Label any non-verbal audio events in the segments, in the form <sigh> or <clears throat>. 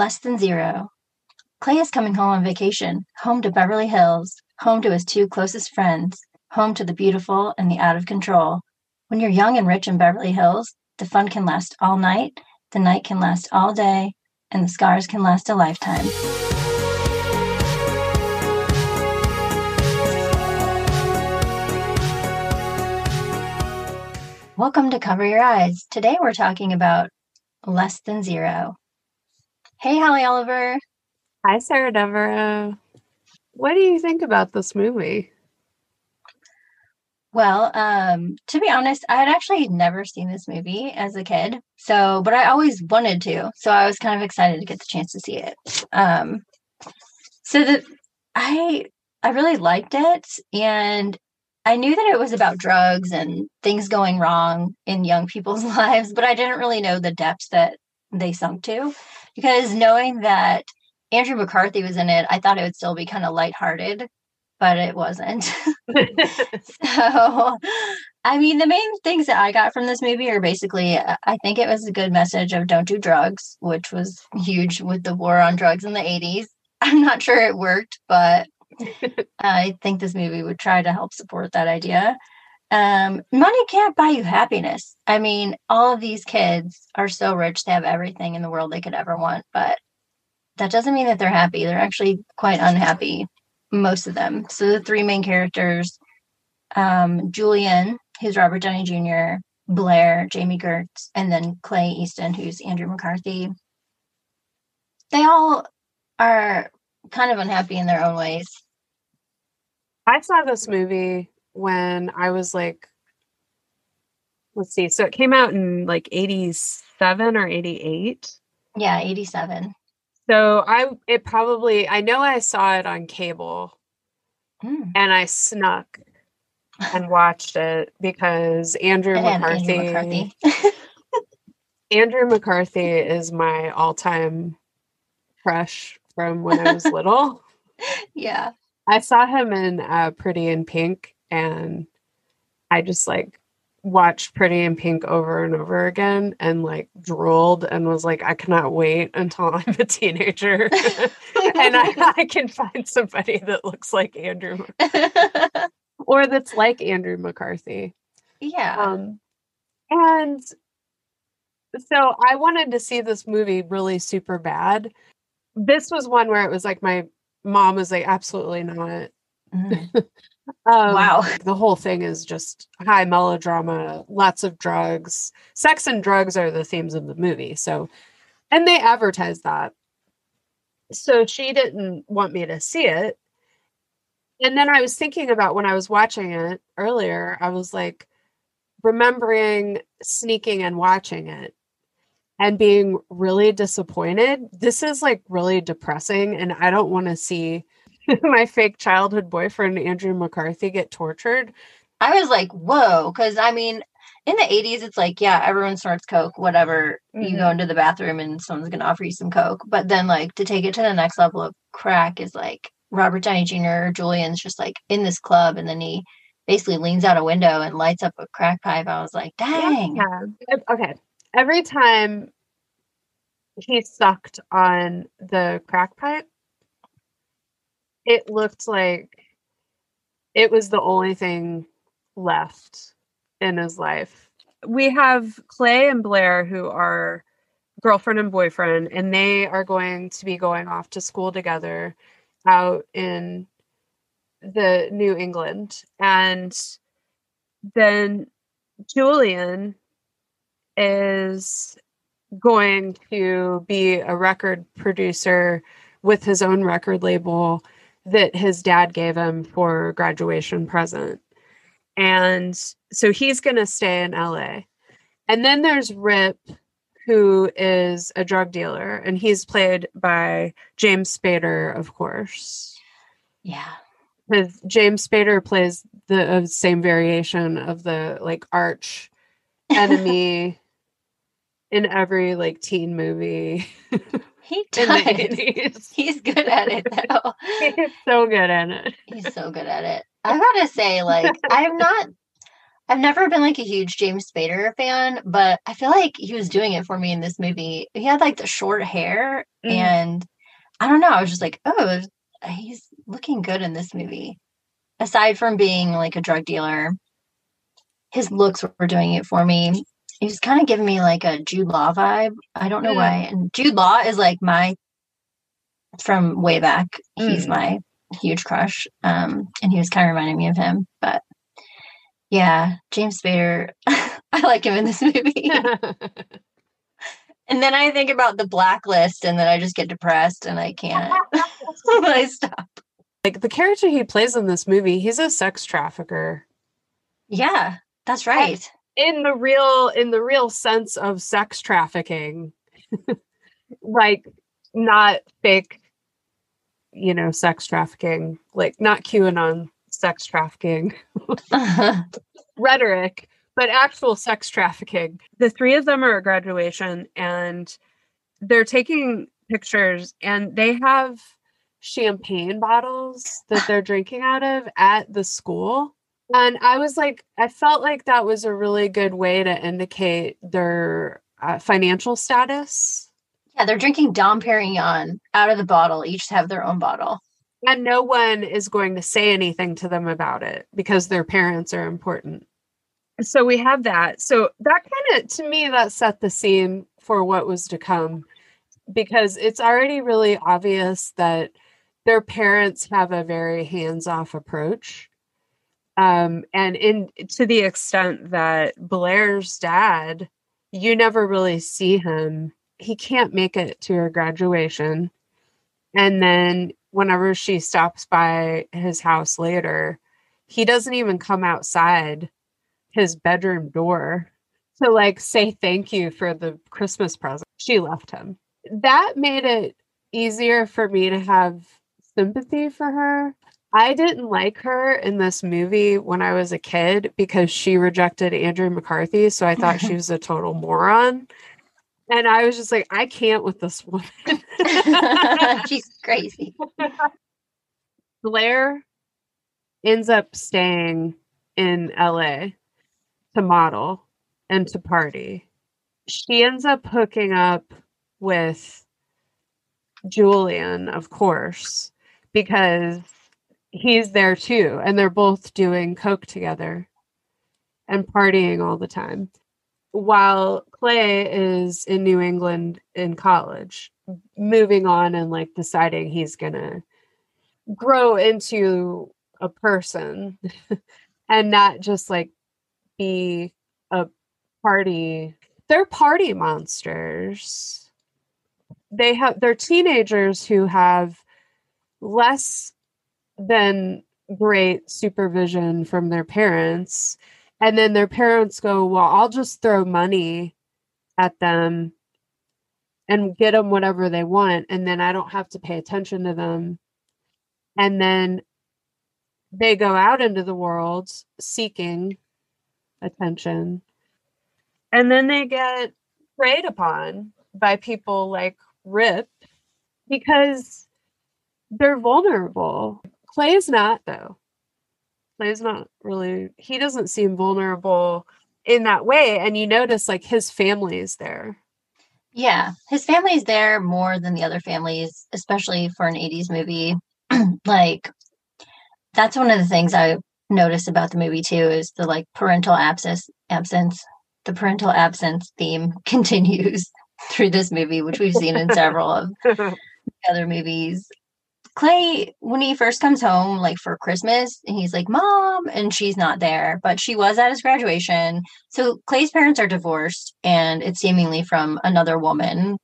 Less Than Zero. Clay is coming home on vacation, home to Beverly Hills, home to his two closest friends, home to the beautiful and the out of control. When you're young and rich in Beverly Hills, the fun can last all night, the night can last all day, and the scars can last a lifetime. Welcome to Cover Your Eyes. Today we're talking about Less Than Zero. Hey, Holly Oliver. Hi, Sarah Devereaux. What do you think about this movie? Well, um, to be honest, I had actually never seen this movie as a kid. So, but I always wanted to. So I was kind of excited to get the chance to see it. Um, so that I I really liked it and I knew that it was about drugs and things going wrong in young people's <laughs> lives, but I didn't really know the depths that they sunk to because knowing that Andrew McCarthy was in it, I thought it would still be kind of lighthearted, but it wasn't. <laughs> <laughs> so, I mean, the main things that I got from this movie are basically I think it was a good message of don't do drugs, which was huge with the war on drugs in the 80s. <laughs> I'm not sure it worked, but I think this movie would try to help support that idea. Um, money can't buy you happiness. I mean, all of these kids are so rich, they have everything in the world they could ever want, but that doesn't mean that they're happy. They're actually quite unhappy, most of them. So the three main characters, um, Julian, who's Robert Downey Jr., Blair, Jami Gertz, and then Clay Easton, who's Andrew McCarthy. They all are kind of unhappy in their own ways. I saw this movie when I was like, let's see, so it came out in like 87 or 88. Yeah, 87. So I, it probably, I know I saw it on cable mm. and I snuck and watched it because Andrew and McCarthy. Andrew McCarthy. <laughs> Andrew McCarthy is my all time crush from when I was little. <laughs> yeah. I saw him in uh, Pretty in Pink and I just like watched Pretty in Pink over and over again and like drooled and was like, I cannot wait until <laughs> I'm a teenager <laughs> and I, I, can find somebody that looks like Andrew <laughs> or that's like Andrew McCarthy. Yeah. Um, and so I wanted to see this movie really super bad. This was one where it was like my mom was like, absolutely not. Mm-hmm. <laughs> um, wow. The whole thing is just high melodrama, lots of drugs. Sex and drugs are the themes of the movie. So, and they advertise that. So she didn't want me to see it. And then I was thinking about when I was watching it earlier, I was like, remembering sneaking and watching it and being really disappointed. This is like really depressing, and I don't want to see <laughs> my fake childhood boyfriend, Andrew McCarthy, get tortured. I was like, whoa, because I mean, in the 80s, it's like, yeah, everyone snorts Coke, whatever. Mm-hmm. You go mm-hmm. into the bathroom and someone's going to offer you some Coke. But then, like, to take it to the next level of crack is like Robert Downey Jr. Julian's just like in this club and then he basically leans out a window and lights up a crack pipe. I was like, dang. Yeah. Okay every time he sucked on the crack pipe, it looked like it was the only thing left in his life. We have Clay and Blair who are girlfriend and boyfriend, and they are going to be going off to school together out in the New England. And then Julian is going to be a record producer with his own record label that his dad gave him for graduation present. And so he's going to stay in LA. And then there's Rip, who is a drug dealer, and he's played by James Spader, of course. Yeah. Because James Spader plays the uh, same variation of the like arch <laughs> enemy in every like teen movie. <laughs> He <laughs> does. <laughs> He's good at it though. <laughs> He's so good at it. He's so good at it. I gotta say, like, I'm not I've never been like a huge James Spader fan, but I feel like he was doing it for me in this movie. He had like the short hair, mm. and I don't know. I was just like, oh, he's looking good in this movie. Aside from being like a drug dealer, his looks were doing it for me. He was kind of giving me like a Jude Law vibe. I don't know mm. why. And Jude Law is like my from way back. Mm. He's my huge crush. Um, and he was kind of reminding me of him. But yeah, James Spader, <laughs> I like him in this movie. <laughs> and then I think about the blacklist and then I just get depressed and I can't. <laughs> I stop. Like the character he plays in this movie, he's a sex trafficker. Yeah, that's right. In the real in the real sense of sex trafficking. <laughs> like not fake you know, sex trafficking, like not QAnon sex trafficking uh-huh. <laughs> rhetoric, but actual sex trafficking. The three of them are at graduation and they're taking pictures and they have champagne bottles that they're drinking out of at the school. And I was like, I felt like that was a really good way to indicate their uh, financial status yeah, they're drinking Dom Perignon out of the bottle. Each have their own bottle. And no one is going to say anything to them about it because their parents are important. So we have that. So that kind of, to me, that set the scene for what was to come because it's already really obvious that their parents have a very hands-off approach um, and in to the extent that blair's dad you never really see him he can't make it to her graduation. And then whenever she stops by his house later, he doesn't even come outside his bedroom door to like say thank you for the Christmas present. She left him. That made it easier for me to have sympathy for her. I didn't like her in this movie when I was a kid because she rejected Andrew McCarthy. So I thought she <laughs> was a total moron. And I was just like, I can't with this woman. <laughs> She's <laughs> crazy. Blair ends up staying in LA to model and to party. She ends up hooking up with Julian, of course, because he's there too. And they're both doing Coke together and partying all the time while Clay is in New England in college, moving on and like deciding he's gonna grow into a person <laughs> and not just like be a party. They're party monsters. They have they're teenagers who have less than great supervision from their parents and then their parents go, Well, I'll just throw money at them and get them whatever they want. And then I don't have to pay attention to them. And then they go out into the world seeking attention. And then they get preyed upon by people like Rip because they're vulnerable. Clay's not, though. He's not really he doesn't seem vulnerable in that way and you notice like his family is there. Yeah his family is there more than the other families especially for an 80s movie. <clears throat> Like that's one of the things i notice about the movie too is the like parental absence absence the parental absence theme <laughs> continues through this movie which we've seen in several of <laughs> other movies Clay, when he first comes home, like for Christmas, and he's like, Mom, and she's not there, but she was at his graduation. So Clay's parents are divorced, and it's seemingly from another woman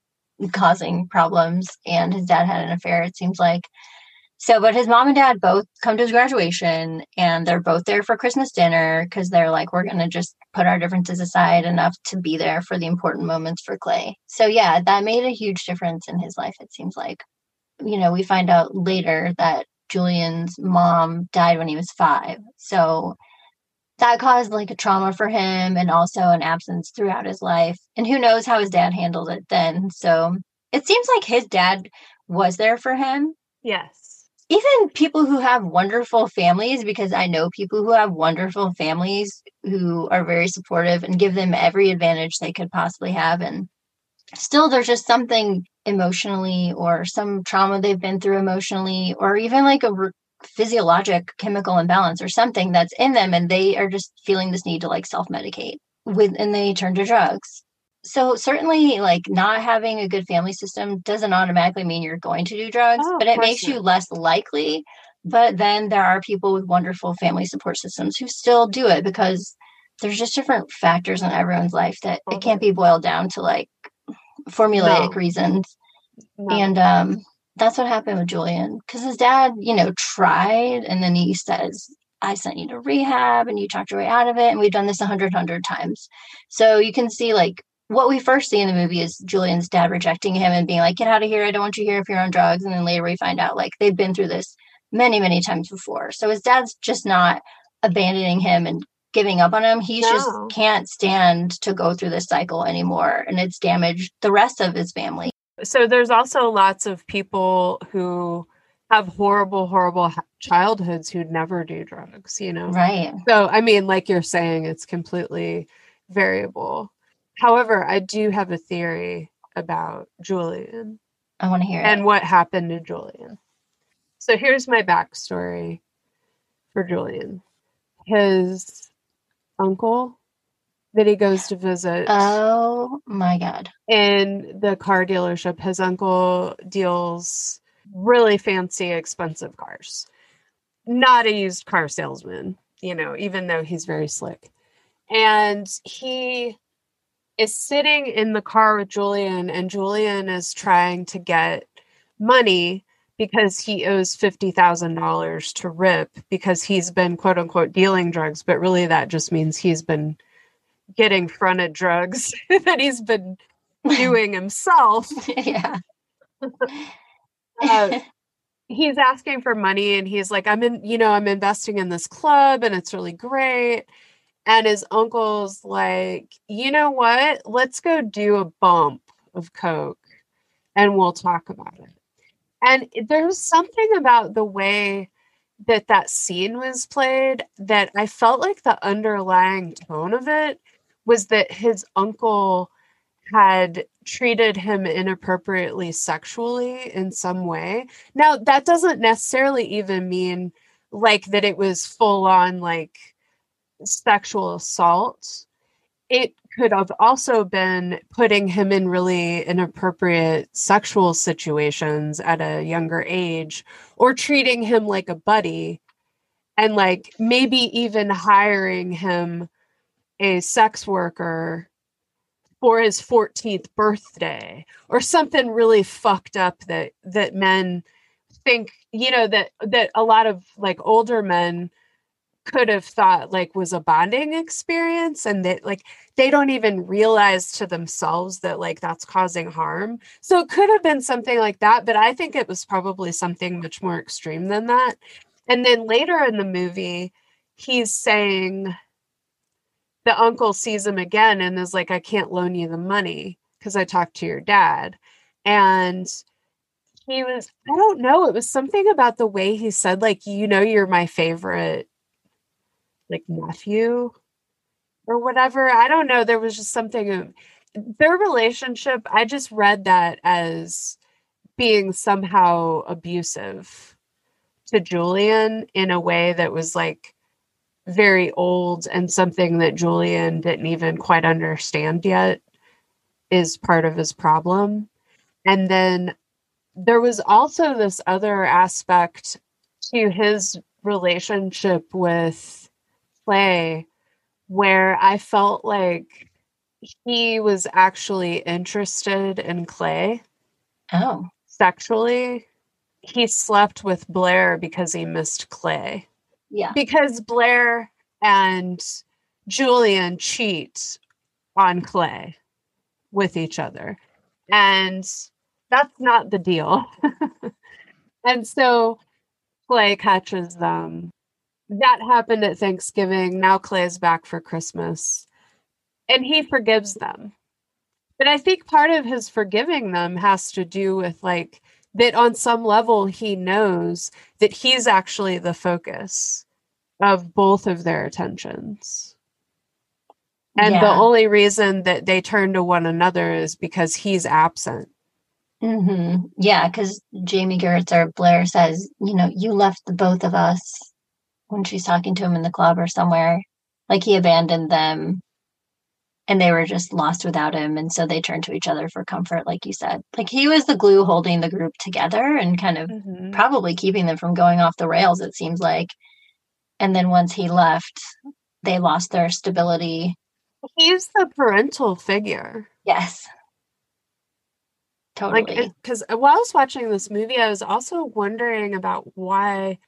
causing problems. And his dad had an affair, it seems like. So, but his mom and dad both come to his graduation, and they're both there for Christmas dinner because they're like, we're going to just put our differences aside enough to be there for the important moments for Clay. So, yeah, that made a huge difference in his life, it seems like you know, we find out later that Julian's mom died when he was five. So that caused like a trauma for him and also an absence throughout his life. And who knows how his dad handled it then. So it seems like his dad was there for him. Yes. even people who have wonderful families, because I know people who have wonderful families who are very supportive and give them every advantage they could possibly have. And still, there's just something emotionally or some trauma they've been through emotionally, or even like a re- physiologic chemical imbalance or something that's in them. And they are just feeling this need to like self medicate with, and they turn to drugs. So certainly like not having a good family system doesn't automatically mean you're going to do drugs oh, but it makes you less likely. But then there are people with wonderful family support systems who still do it because there's just different factors in everyone's life that it can't be boiled down to like formulaic no. reasons no. and um that's what happened with julian because his dad you know tried and then he says I sent you to rehab and you talked your way out of it. And we've done this a hundred, hundred times. So you can see like what we first see in the movie is Julian's dad rejecting him and being like, get out of here. I don't want you here if you're on drugs. And then later we find out like they've been through this many, many times before. So his dad's just not abandoning him and giving up on him. He no. just can't stand to go through this cycle anymore. And it's damaged the rest of his family. So there's also lots of people who have horrible, horrible childhoods who never do drugs, you know? Right. So, I mean, like you're saying, it's completely variable. However, I do have a theory about Julian. I want to hear and it. what happened to Julian. So here's my backstory for Julian. His uncle that he goes to visit. Oh my God. In the car dealership, his uncle deals really fancy, expensive cars. Not a used car salesman, you know, even though he's very slick. And he is sitting in the car with Julian, and Julian is trying to get money because he owes $50,000 to Rip because he's been quote unquote dealing drugs, but really that just means he's been getting fronted drugs <laughs> that he's been doing himself. <laughs> yeah. uh, <laughs> he's asking for money and he's like, I'm in, you know, I'm investing in this club and it's really great. And his uncle's like, you know what? Let's go do a bump of Coke and we'll talk about it. And there's something about the way that that scene was played that I felt like the underlying tone of it was that his uncle had treated him inappropriately sexually in some way. Now, that doesn't necessarily even mean like that it was full on like sexual assault, it could have also been putting him in really inappropriate sexual situations at a younger age or treating him like a buddy and like maybe even hiring him a sex worker for his 14th birthday or something really fucked up that that men think you know that that a lot of like older men could have thought like was a bonding experience and that like they don't even realize to themselves that like that's causing harm. So it could have been something like that but i think it was probably something much more extreme than that. And then later in the movie he's saying the uncle sees him again and is like i can't loan you the money because i talked to your dad and he was i don't know it was something about the way he said like you know you're my favorite like nephew or whatever. I don't know. There was just something their relationship. I just read that as being somehow abusive to Julian in a way that was like very old and something that Julian didn't even quite understand yet is part of his problem. And then there was also this other aspect to his relationship with Clay where I felt like he was actually interested in Clay. Oh. Sexually. He slept with Blair because he missed Clay. Yeah. Because Blair and Julian cheat on Clay with each other. And that's not the deal. <laughs> and so Clay catches them that happened at Thanksgiving. Now Clay is back for Christmas. And he forgives them. But I think part of his forgiving them has to do with like that on some level he knows that he's actually the focus of both of their attentions. And yeah. the only reason that they turn to one another is because he's absent. Mm-hmm. Yeah, because Jami Gertz or Blair says, you know, you left the both of us when she's talking to him in the club or somewhere. Like he abandoned them and they were just lost without him. And so they turned to each other for comfort, like you said. Like he was the glue holding the group together and kind of mm-hmm. probably keeping them from going off the rails, it seems like. And then once he left, they lost their stability. He's the parental figure. Yes. Totally. Like, because while I was watching this movie, I was also wondering about why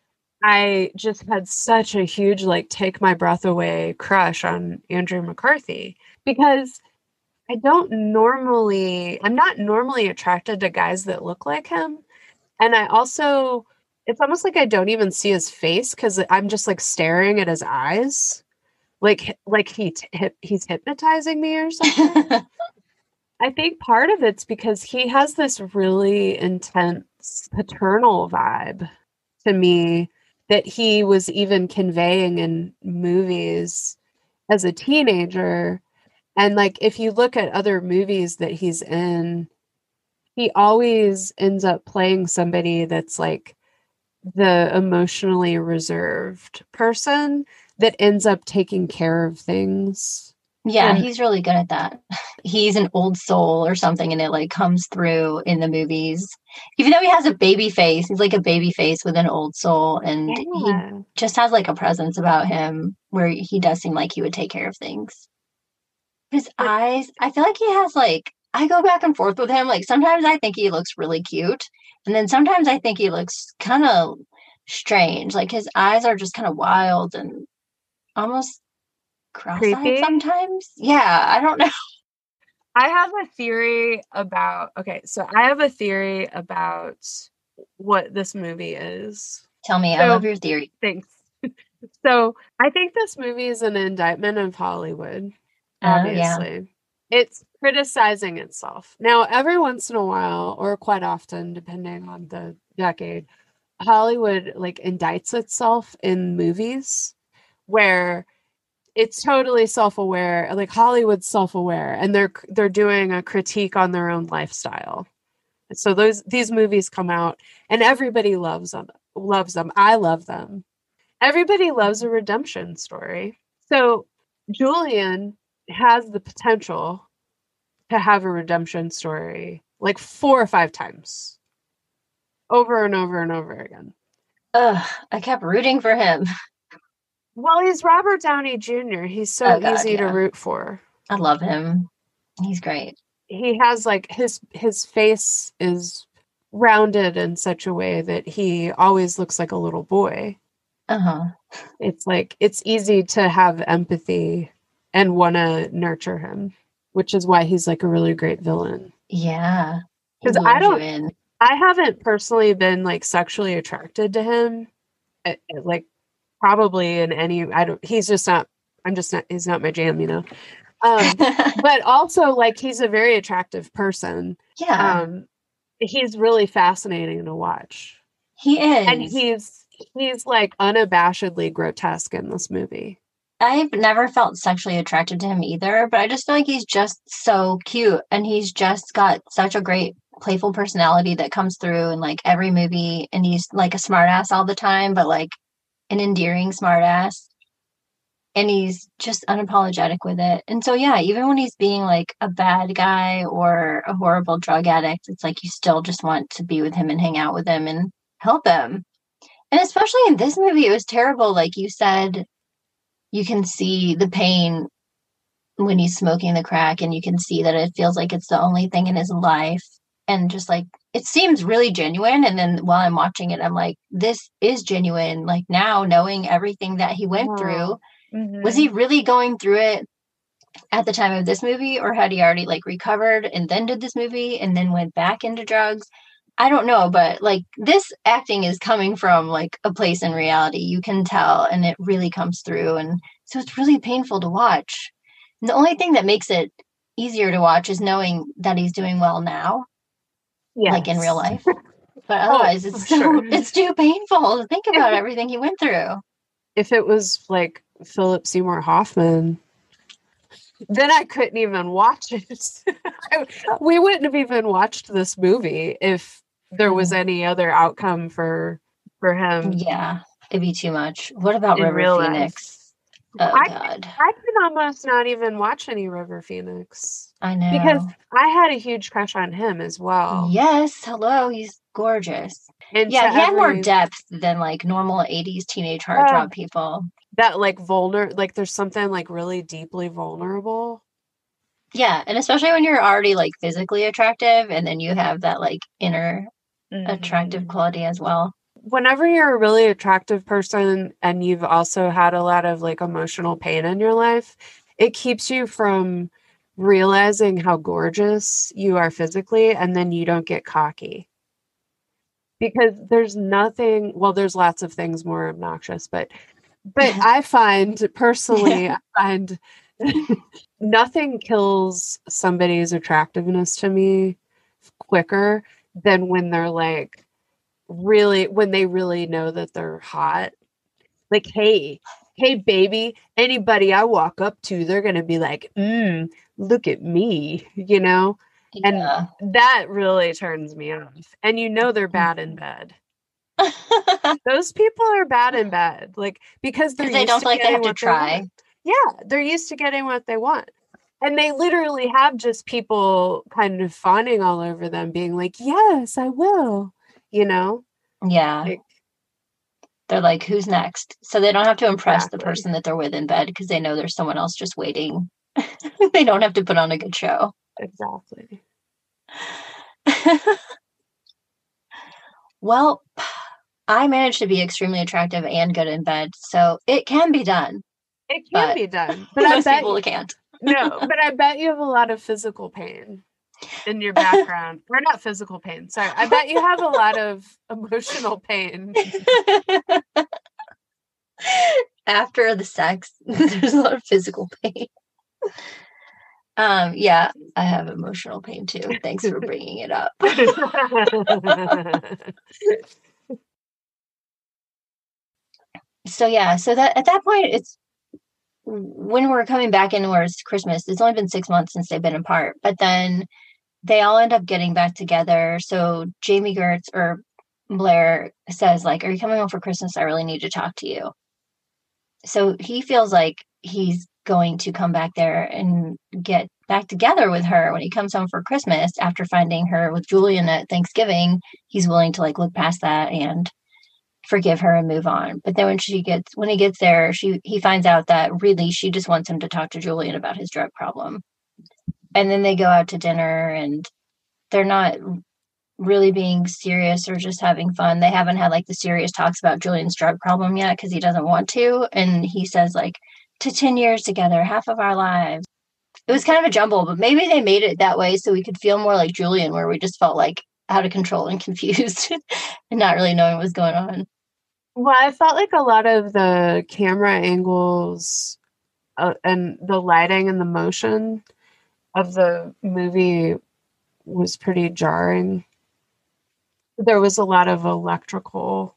I just had such a huge, like, take my breath away crush on Andrew McCarthy because I don't normally, I'm not normally attracted to guys that look like him. And I also, it's almost like I don't even see his face because I'm just like staring at his eyes, like like he t- he's hypnotizing me or something. <laughs> I think part of it's because he has this really intense paternal vibe to me that he was even conveying in movies as a teenager. And like if you look at other movies that he's in, he always ends up playing somebody that's like the emotionally reserved person that ends up taking care of things yeah, and, he's really good at that. <laughs> He's an old soul or something, and it like comes through in the movies. Even though he has a baby face, he's like a baby face with an old soul, and yeah. he just has like a presence about him where he does seem like he would take care of things. His eyes, I feel like he has like I go back and forth with him. Like sometimes I think he looks really cute, and then sometimes I think he looks kind of strange. Like his eyes are just kind of wild and almost cross-eyed sometimes. Yeah, I don't know. I have a theory about okay, so I have a theory about what this movie is. Tell me, so, I love your theory. Thanks. <laughs> so I think this movie is an indictment of Hollywood. Obviously. Uh, yeah. It's criticizing itself. Now, every once in a while, or quite often, depending on the decade, Hollywood like indicts itself in movies where it's totally self-aware like hollywood's self-aware and they're they're doing a critique on their own lifestyle. So those these movies come out and everybody loves them loves them i love them. Everybody loves a redemption story. So julian has the potential to have a redemption story like four or five times. Over and over and over again. Ugh, I kept rooting for him. <laughs> Well, he's Robert Downey Jr. He's so oh, God, easy yeah. to root for. I love him. He's great. He has like his his face is rounded in such a way that he always looks like a little boy. Uh-huh. It's like it's easy to have empathy and want to nurture him, which is why he's like a really great villain. Yeah. Cuz I don't I haven't personally been like sexually attracted to him. Eh, eh, like probably in any i don't he's just not i'm just not he's not my jam you know? Um <laughs> but also like he's a very attractive person. Yeah. Um he's really fascinating to watch. He is. and he's he's like unabashedly grotesque in this movie. I've never felt sexually attracted to him either, but I just feel like he's just so cute and he's just got such a great playful personality that comes through in like every movie and he's like a smartass all the time, but like an endearing smartass and he's just unapologetic with it. And so yeah, even when he's being like a bad guy or a horrible drug addict, it's like you still just want to be with him and hang out with him and help him. And especially in this movie, it was terrible. Like you said, you can see the pain when he's smoking the crack, and you can see that it feels like it's the only thing in his life. And just like it seems really genuine and then while i'm watching it i'm like this is genuine like now knowing everything that he went wow. through. Mm-hmm. was he really going through it at the time of this movie or had he already like recovered and then did this movie and then went back into drugs? I don't know but like this acting is coming from like a place in reality. You can tell and it really comes through and so it's really painful to watch. And the only thing that makes it easier to watch is knowing that he's doing well now yes. like in real life. <laughs> But otherwise, oh, it's so sure. <laughs> it's too painful to think about everything he went through. If it was like Philip Seymour Hoffman, then I couldn't even watch it. <laughs> we wouldn't have even watched this movie if there was mm. any other outcome for for him. Yeah, it'd be too much. What about River Phoenix? Oh I, God. I can almost not even watch any River Phoenix. I know. Because I had a huge crush on him as well. Yes. Hello. He's gorgeous. And yeah, he had more depth than like normal 80s teenage heartthrob uh, people. That like vulnerable, like there's something like really deeply vulnerable. Yeah. And especially when you're already like physically attractive and then you have that like inner mm-hmm. attractive quality as well whenever you're a really attractive person and you've also had a lot of like emotional pain in your life, it keeps you from realizing how gorgeous you are physically and then you don't get cocky. Because there's nothing, well, there's lots of things more obnoxious, but but I find personally, I find <laughs> nothing kills somebody's attractiveness to me quicker than when they're like really when they really know that they're hot like hey hey baby anybody i walk up to they're gonna be like mm look at me <laughs> you know? Yeah. and that really turns me off and you know they're bad in bed. Those people are bad in bed like because they don't like they have to try. yeah they're used to getting what they want and they literally have just people kind of fawning all over them being like yes i will you know? Yeah. Like, they're like, who's next? So they don't have to impress exactly. the person that they're with in bed because they know there's someone else just waiting. <laughs> they don't have to put on a good show. Exactly. <laughs> well, <sighs> I managed to be extremely attractive and good in bed, so it can be done. It can be done, <laughs> but most I bet people you, can't. no, but I bet you have a lot of physical pain in your <laughs> background we're not physical pain sorry i bet you have a lot of <laughs> emotional pain. After the sex <laughs> there's a lot of physical pain. Um yeah i have emotional pain too. Thanks for bringing it up. So yeah so that at that point it's when we're coming back in where it's christmas it's only been six months since they've been apart but then they all end up getting back together. So Jami Gertz or Blair says, like, Are you coming home for Christmas? I really need to talk to you. So he feels like he's going to come back there and get back together with her when he comes home for Christmas after finding her with Julian at Thanksgiving. He's willing to like look past that and forgive her and move on. But then when she gets when he gets there, she he finds out that really she just wants him to talk to Julian about his drug problem and then they go out to dinner and they're not really being serious or just having fun. They haven't had like the serious talks about Julian's drug problem yet because he doesn't want to. And he says, like, to 10 years together, half of our lives. It was kind of a jumble, but maybe they made it that way so we could feel more like Julian, where we just felt like out of control and <laughs> confused and not really knowing what was going on. Well, I felt like a lot of the camera angles uh, and the lighting and the motion of the movie was pretty jarring. There was a lot of electrical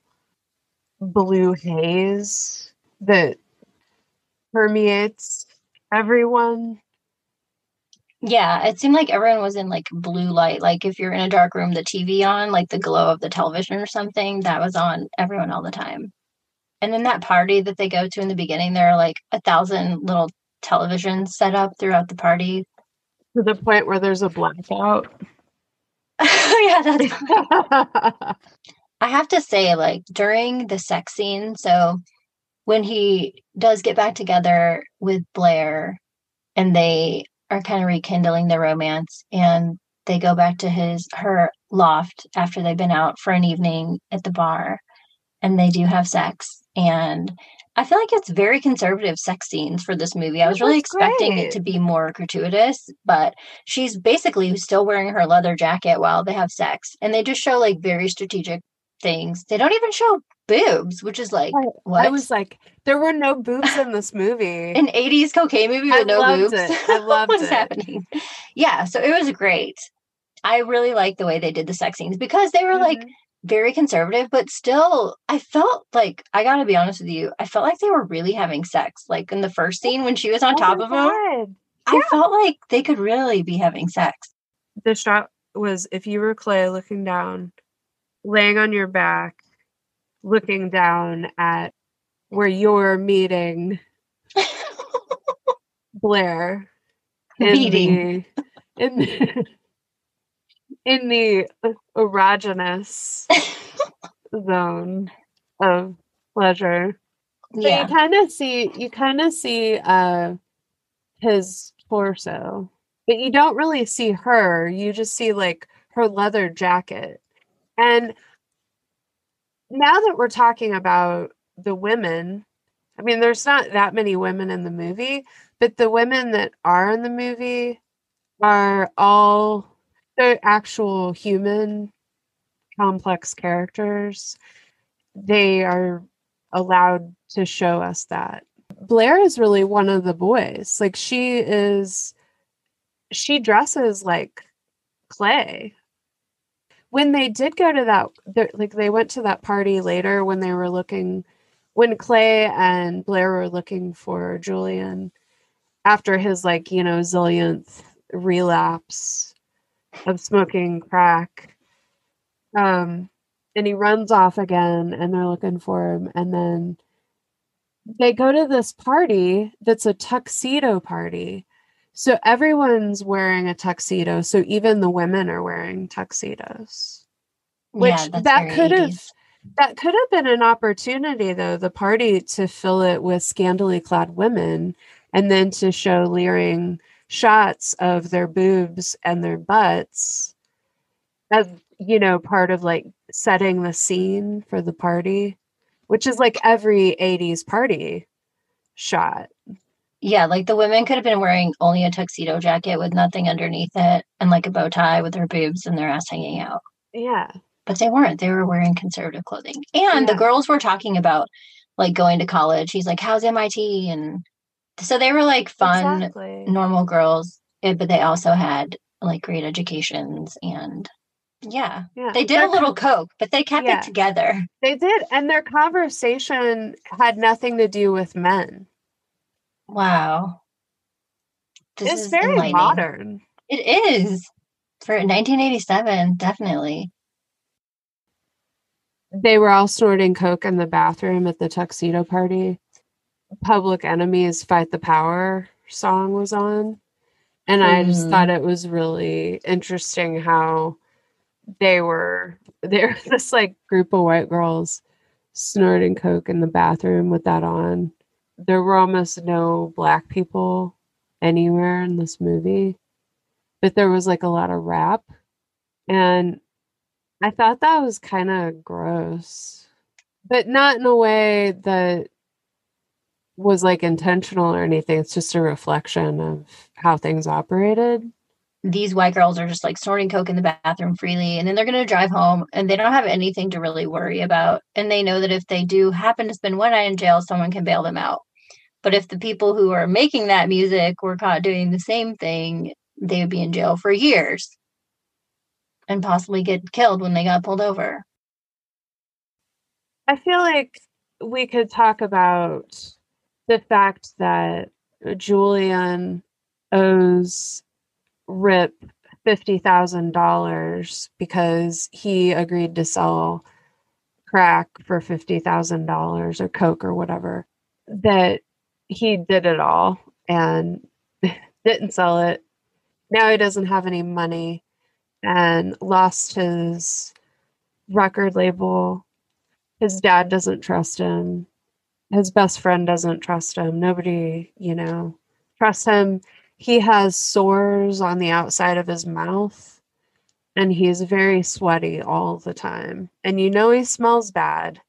blue haze that permeates everyone. Yeah, it seemed like everyone was in like blue light. Like if you're in a dark room, the TV on, like the glow of the television or something, that was on everyone all the time. And then that party that they go to in the beginning, there are like a thousand little televisions set up throughout the party to the point where there's a blackout. <laughs> yeah, that's. <laughs> I have to say, like during the sex scene, so when he does get back together with Blair, and they are kind of rekindling their romance, and they go back to his her loft after they've been out for an evening at the bar, and they do have sex, and I feel like it's very conservative sex scenes for this movie. I was really expecting great. it to be more gratuitous, but she's basically still wearing her leather jacket while they have sex. And they just show like very strategic things. They don't even show boobs, which is like what? I was like, there were no boobs in this movie. An 80s cocaine movie with I no boobs. It. <laughs> I loved What's happening? Yeah, so it was great. I really liked the way they did the sex scenes because they were mm-hmm. like very conservative, but still, I felt like I gotta be honest with you. I felt like they were really having sex. Like in the first scene when she was on Oh top of him, God. I felt like they could really be having sex. The shot was if you were Clay looking down, laying on your back, looking down at where you're meeting <laughs> Blair in Meeting. the in the, <laughs> in the erogenous <laughs> zone of pleasure. Yeah. you kind of see you kind of see uh his torso, but you don't really see her. You just see like her leather jacket. And now that we're talking about the women, I mean there's not that many women in the movie, but the women that are in the movie are all they're actual human complex characters. They are allowed to show us that. Blair is really one of the boys. Like she is she dresses like Clay. When they did go to that the- like they went to that party later when they were looking when Clay and Blair were looking for Julian after his like, you know, zillionth relapse of smoking crack. Um and he runs off again and they're looking for him and then they go to this party that's a tuxedo party so everyone's wearing a tuxedo so even the women are wearing tuxedos which yeah, that could have that could have been an opportunity though the party to fill it with scandally clad women and then to show leering shots of their boobs and their butts as you know part of like setting the scene for the party which is like every 80s party shot Yeah, like the women could have been wearing only a tuxedo jacket with nothing underneath it and like a bow tie with their boobs and their ass hanging out. yeah But they weren't. They were wearing conservative clothing. And the girls were talking about like going to college. He's like, How's MIT? And so they were like fun, exactly. normal girls, eh, but they also had like great educations and yeah. yeah They did Their a little coke, but they kept Yeah. it together. They did, and their conversation had nothing to do with men. Wow. This it's is very modern. It is. For 1987, definitely. They were all snorting coke in the bathroom at the tuxedo party. Public Enemy's "Fight the Power" song was on, and I just Mhm. thought it was really interesting how they were <laughs> they were this like group of white girls snorting coke in the bathroom with that on. There were almost no black people anywhere in this movie, but there was like a lot of rap, and I thought that was kind of gross, but not in a way that was like intentional or anything. It's just a reflection of how things operated. These white girls are just like snorting coke in the bathroom freely, and then they're going to drive home and they don't have anything to really worry about. And they know that if they do happen to spend one night in jail, someone can bail them out. But if the people who are making that music were caught doing the same thing, they would be in jail for years and possibly get killed when they got pulled over. I feel like we could talk about the fact that Julian owes Rip $50,000 because he agreed to sell crack for $50,000 or coke or whatever. That he did it all and <laughs> didn't sell it. Now he doesn't have any money and lost his record label his dad doesn't trust him his best friend doesn't trust him. Nobody you know trusts him. He has sores on the outside of his mouth and he's very sweaty all the time. And you know he smells bad.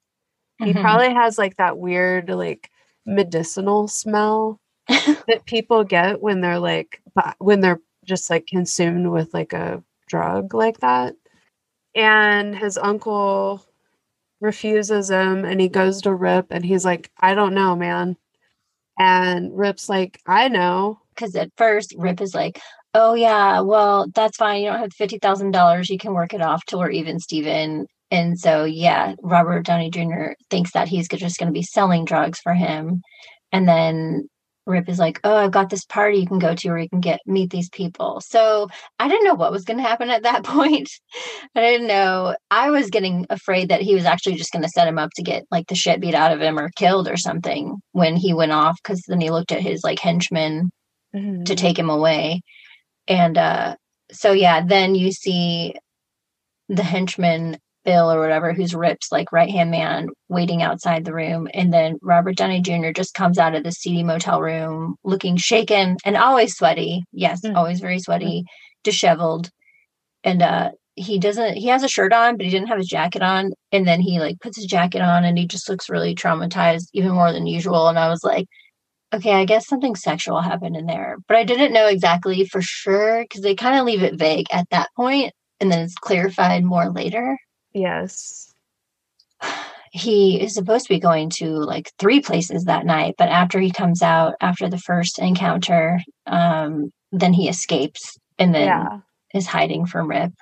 He Mhm. probably has like that weird like medicinal smell <laughs> that people get when they're like when they're just like consumed with like a drug like that. And his uncle refuses him and he goes to Rip and he's like, I don't know, man. And Rip's like, I know. because at first Rip is like, "Oh yeah, well that's fine. You don't have fifty thousand dollars. You can work it off till we're even, Steven." And so, yeah, Robert Downey Jr. thinks that he's just going to be selling drugs for him. And then Rip is like, "Oh, I've got this party you can go to where you can get meet these people." So I didn't know what was going to happen at that <laughs> point. I didn't know. I was getting afraid that he was actually just going to set him up to get like the shit beat out of him or killed or something when he went off. Because then he looked at his like henchmen Mhm. to take him away, and uh so yeah, then you see the henchman Bill or whatever, who's Rip's like right hand man, waiting outside the room. And then Robert Downey Jr. just comes out of the seedy motel room looking shaken and always sweaty. Yes, Mm. always very sweaty, disheveled. And uh he doesn't he has a shirt on, but he didn't have his jacket on. And then he like puts his jacket on and he just looks really traumatized, even more than usual. And I was like, okay, I guess something sexual happened in there. But I didn't know exactly for sure because they kind of leave it vague at that point and then it's clarified more later Yes. he is supposed to be going to like three places that night but after he comes out after the first encounter um then he escapes and then Yeah. is hiding from rip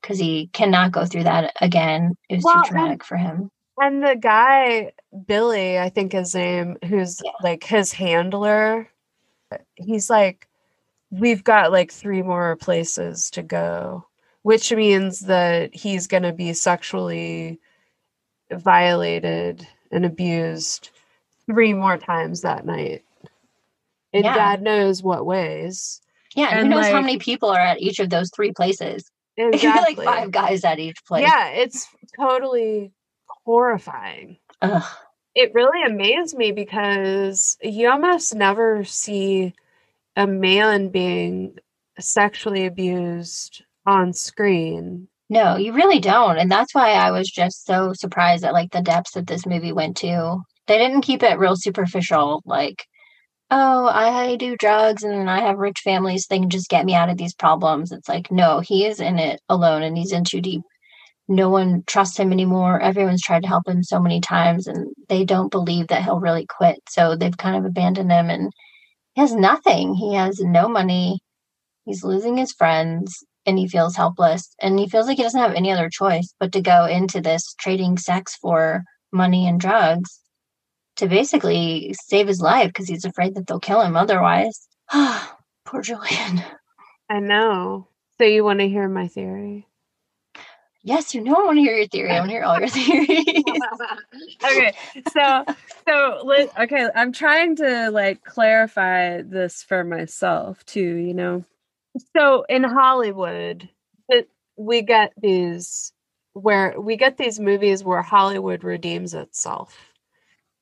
because he cannot go through that again it was Well, too and- traumatic for him And the guy, Billy, I think his name, who's Yeah. like his handler, he's like, we've got like three more places to go, which means that he's going to be sexually violated and abused three more times that night. And Yeah. God knows what ways. yeah and, who knows how many people are at each of those three places <laughs> Exactly. like five guys at each place Yeah, it's totally horrifying. Ugh. it really amazed me because you almost never see a man being sexually abused on screen. No, you really don't. And that's why I was just so surprised at like the depths that this movie went to. They didn't keep it real superficial, like, oh, I do drugs and then I have rich families, they can just get me out of these problems. It's like, no, he is in it alone and he's in too deep. No one trusts him anymore. Everyone's tried to help him so many times and they don't believe that he'll really quit. So they've kind of abandoned him and he has nothing. He has no money. He's losing his friends and he feels helpless and he feels like he doesn't have any other choice but to go into this trading sex for money and drugs to basically save his life because he's afraid that they'll kill him otherwise. <sighs> Poor Julian. I know. So you want to hear my theory? Yes, you know I want to hear your theory. I want to hear all your <laughs> theories. <laughs> okay, so so let, okay, I'm trying to like clarify this for myself too, you know. So in Hollywood, it, we get these where we get these movies where Hollywood redeems itself.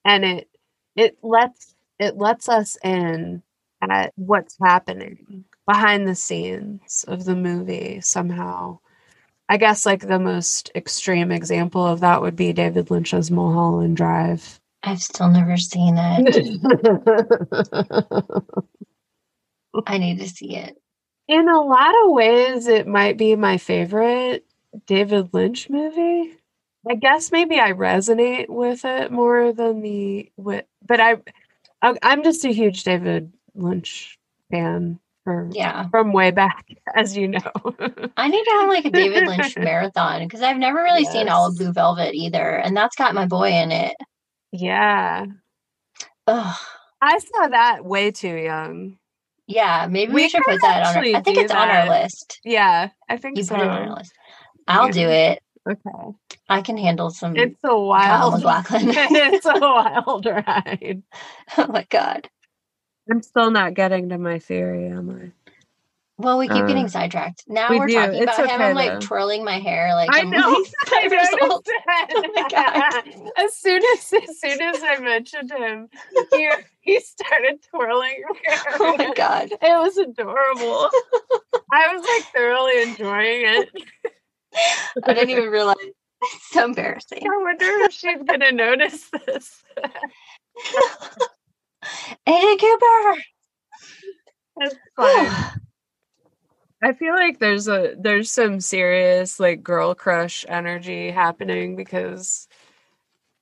And it it lets it lets us in at what's happening behind the scenes of the movie somehow. I guess like the most extreme example of that would be David Lynch's Mulholland Drive. I've still never seen it. <laughs> I need to see it. In a lot of ways, it might be my favorite David Lynch movie. I guess maybe I resonate with it more than the with, but I, I I'm just a huge David Lynch fan for Yeah. from way back, <laughs> as you know. I need to have like a David Lynch <laughs> marathon because I've never really seen all of Blue Velvet either. And that's got my boy in it. yeah, Ugh. I saw that way too young. Yeah, maybe we, We should put that on our I think do it's on our list. Yeah, I think You so. put it on our list. I'll Yeah. do it. Okay, I can handle some it's a wild. MacLachlan. it's a wild ride. <laughs> oh my god. I'm still not getting to my theory, am I? Well, we keep getting Uh, sidetracked. Now we we are do. talking It's about him. I'm like though. twirling my hair like I know. <laughs> I five years old. noticed that. Oh my God. As soon as as soon as I mentioned him, he he started twirling her hair. Oh my god. <laughs> It was adorable. I was like thoroughly enjoying it. <laughs> I didn't even realize. It's so embarrassing. I wonder if she's gonna notice this. Agent Cooper. It's fine. <sighs> I feel like there's a there's some serious like girl crush energy happening because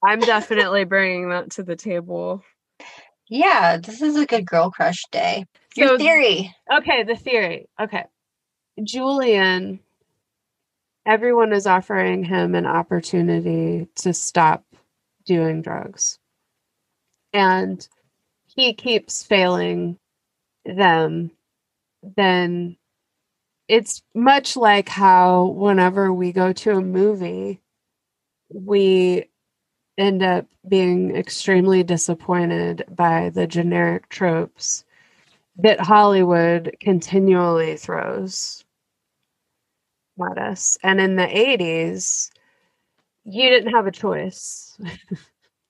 I'm definitely bringing that to the table. yeah, this is a good girl crush day. Your So- theory. Okay, the theory. Okay. Julian everyone is offering him an opportunity to stop doing drugs. And he keeps failing them, then it's much like how whenever we go to a movie, we end up being extremely disappointed by the generic tropes that Hollywood continually throws at us. And in the 80s, you didn't have a choice.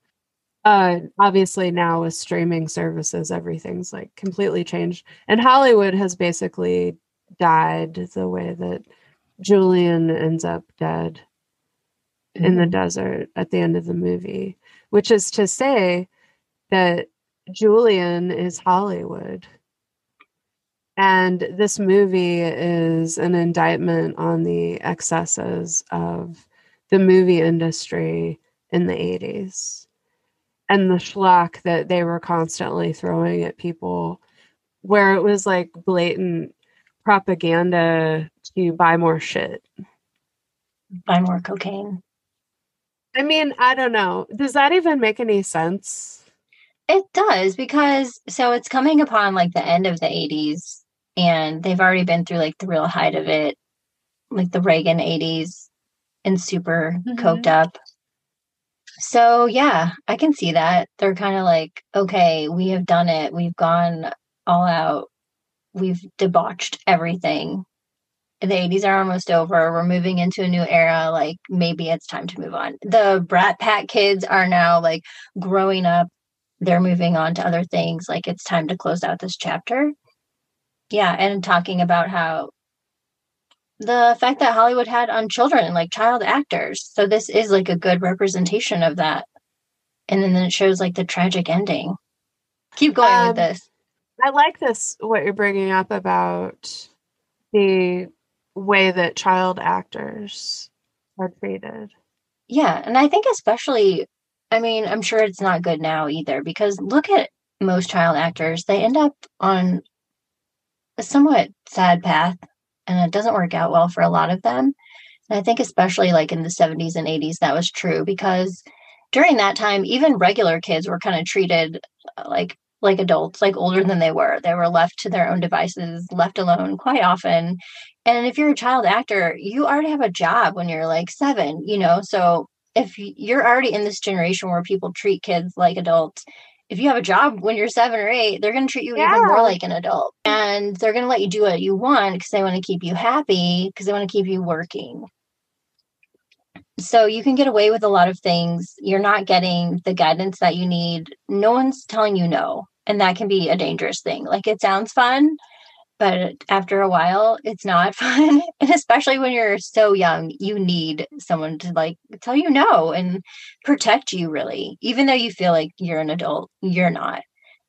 <laughs> uh, obviously, now with streaming services, everything's like completely changed. And Hollywood has basically died the way that Julian ends up dead mm-hmm. in the mm-hmm. desert at the end of the movie, which is to say that Julian is Hollywood. And this movie is an indictment on the excesses of the movie industry in the 80s and the schlock that they were constantly throwing at people, where it was like blatant propaganda to buy more shit. Buy more cocaine. I mean, I don't know. Does that even make any sense? It does because so it's coming upon like the end of the 80s and they've already been through like the real height of it, like the Reagan 80s and super mm-hmm. coked up. So, yeah, I can see that. They're kind of like, okay, we have done it. We've gone all out. We've debauched everything. The 80s are almost over. We're moving into a new era. Like, maybe it's time to move on. The Brat Pack kids are now like growing up. They're moving on to other things. Like, it's time to close out this chapter yeah and talking about how the fact that hollywood had on children like child actors so this is like a good representation of that and then it shows like the tragic ending keep going um, with this i like this what you're bringing up about the way that child actors are treated yeah and i think especially i mean i'm sure it's not good now either because look at most child actors they end up on a somewhat sad path and it doesn't work out well for a lot of them. And I think especially like in the 70s and 80s that was true because during that time even regular kids were kind of treated uh, like like adults, like older than they were. They were left to their own devices, left alone quite often. And if you're a child actor, you already have a job when you're like 7, you know. So if you're already in this generation where people treat kids like adults if you have a job when you're seven or eight, they're going to treat you yeah. even more like an adult. And they're going to let you do what you want because they want to keep you happy, because they want to keep you working. So you can get away with a lot of things. You're not getting the guidance that you need. No one's telling you no. And that can be a dangerous thing. Like it sounds fun, but after a while it's not <laughs> fun and especially when you're so young you need someone to like tell you no and protect you really even though you feel like you're an adult you're not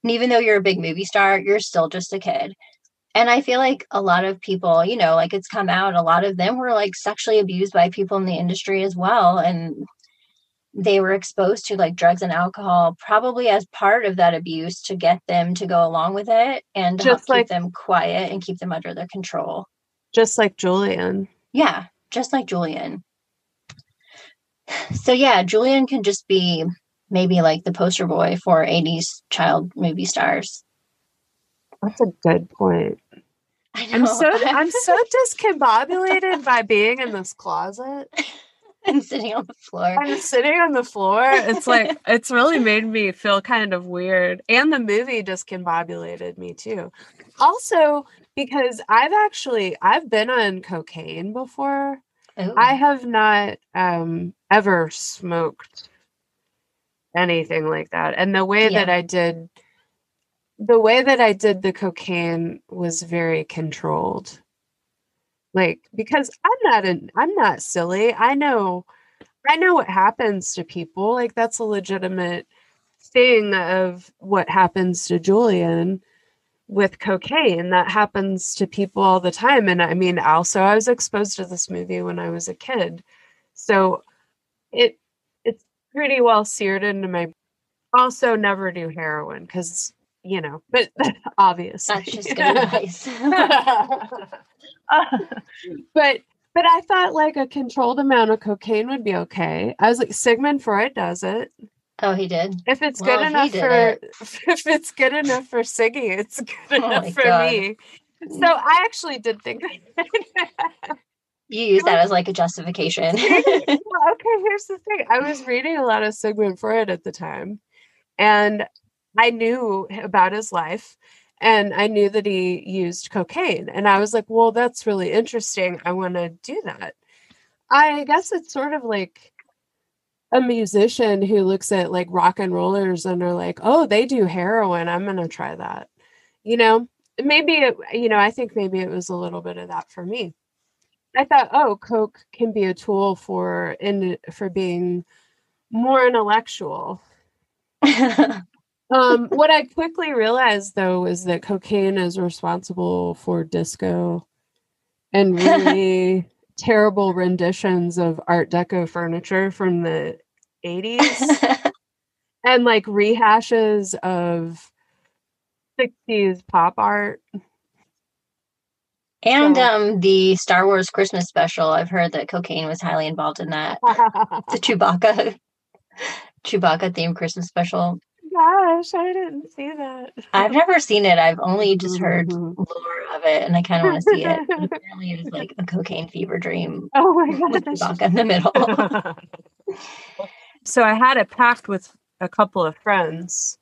and even though you're a big movie star you're still just a kid and i feel like a lot of people you know like it's come out a lot of them were like sexually abused by people in the industry as well and they were exposed to like drugs and alcohol probably as part of that abuse to get them to go along with it and just like, keep them quiet and keep them under their control. Just like julian. Yeah just like julian. So yeah julian can just be maybe like the poster boy for 80s child movie stars that's a good point i'm so i'm <laughs> so discombobulated by being in this closet <laughs> and sitting on the floor. I'm sitting on the floor. It's like <laughs> it's really made me feel kind of weird. And the movie discombobulated me too. Also, because I've actually I've been on cocaine before. Ooh. I have not um ever smoked anything like that. And the way yeah. that I did the way that I did the cocaine was very controlled. Like because i'm not an i'm not silly. I know i know what happens to people. Like that's a legitimate thing of what happens to julian with cocaine. That happens to people all the time. And i mean also i was exposed to this movie when i was a kid. So it it's pretty well seared into my also never do heroin because you know but <laughs> obviously that's just good advice <laughs> but But I thought like a controlled amount of cocaine would be okay. I was like, Sigmund Freud does it. Oh, he did. If it's Well, good enough for it. <laughs> if it's good enough for Siggy, it's good Oh enough for God. me. So I actually did think You use that as like a justification. Okay, here's the thing. I was reading a lot of Sigmund Freud at the time, and I knew about his life, and I knew that he used cocaine. And I was like, well, that's really interesting. I want to do that. I guess it's sort of like a musician who looks at like rock and rollers and are like, oh, they do heroin. I'm going to try that. You know, maybe, it, you know, I think maybe it was a little bit of that for me. I thought, oh, Coke can be a tool for in for being more intellectual. <laughs> Um, what I quickly realized though is that cocaine is responsible for disco and really <laughs> terrible renditions of Art Deco furniture from the 80s <laughs> and like rehashes of 60s pop art. and So- um, the Star Wars Christmas special, I've heard that cocaine was highly involved in that. <laughs> The Chewbacca, Chewbacca themed Christmas special. Gosh, I didn't see that. I've never seen it. I've only just heard Mhm. lore of it, and I kind of want to see it. And <laughs> apparently, it is like a cocaine fever dream Oh my <laughs> with. Chewbacca in the middle. <laughs> so I had a pact with a couple of friends.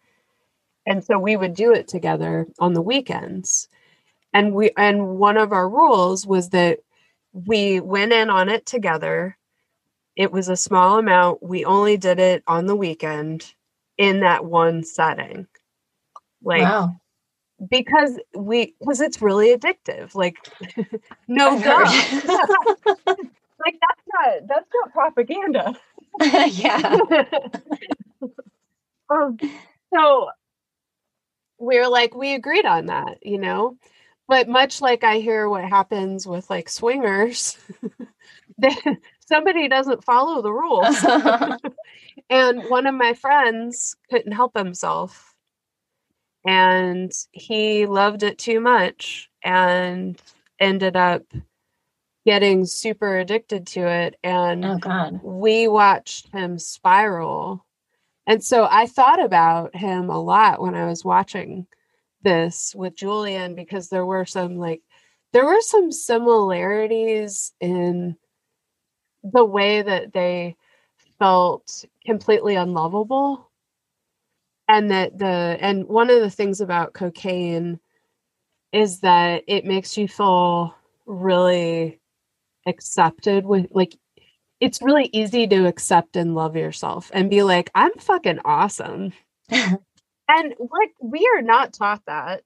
And so we would do it together on the weekends. And we and one of our rules was that we went in on it together. It was a small amount. We only did it on the weekend in that one setting. Like wow. because we because it's really addictive. Like <laughs> no heard. <laughs> like that's not that's not propaganda. <laughs> yeah. um, so we're like we agreed on that you know but much like i hear what happens with like swingers they- somebody doesn't follow the <laughs> rules <laughs> and one of my friends couldn't help himself and he loved it too much and ended up getting super addicted to it and oh God. we watched him spiral. And so I thought about him a lot when I was watching this with Julian because there were some like there were some similarities in the way that they felt completely unlovable and that the and one of the things about cocaine is that it makes you feel really accepted with like it's really easy to accept and love yourself and be like i'm fucking awesome. <laughs> And like we are not taught that.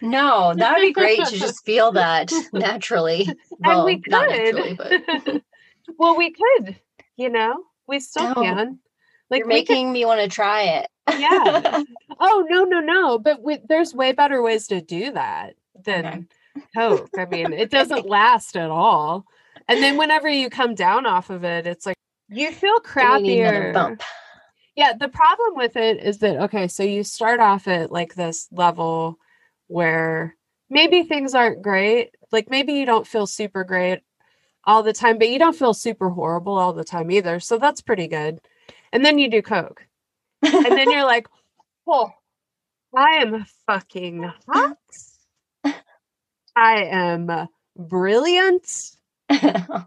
No, that would be great to just feel that <laughs> naturally. Well, and we not naturally, could but <laughs> well we could you know we still No. can like you're we could- making me want to try it. Yeah. <laughs> oh no no no but we, there's way better ways to do that than coke i mean it doesn't last at all and then whenever you come down off of it it's like you feel Do we need another crappier. Yeah, the problem with it is that okay, so you start off at like this level where maybe things aren't great. Like maybe you don't feel super great all the time, but you don't feel super horrible all the time either. So that's pretty good. And then you do coke. And then you're like, <laughs> "Oh, I am fucking hot. I am brilliant. I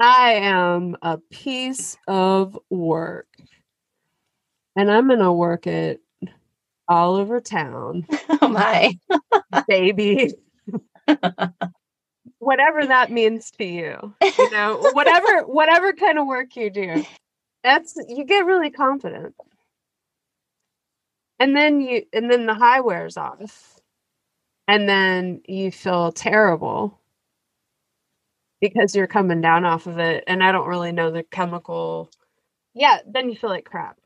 am a piece of work. And I'm going to work it all over town, <laughs> oh my. baby. <laughs> whatever that means to you. You know, <laughs> whatever whatever kind of work you do. That's you get really confident. And then you and then the high wears off. And then you feel terrible because you're coming down off of it and I don't really know the chemical. Yeah, then you feel like crap.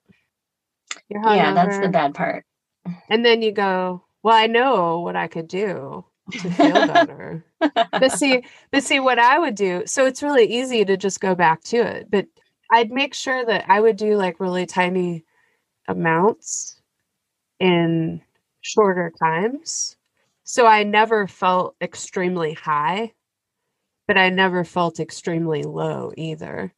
Yeah, that's the bad part. And then you go, well, I know what I could do to feel <laughs> better. but see, but see what I would do. So it's really easy to just go back to it. But I'd make sure that I would do like really tiny amounts in shorter times. So I never felt extremely high but I never felt extremely low either.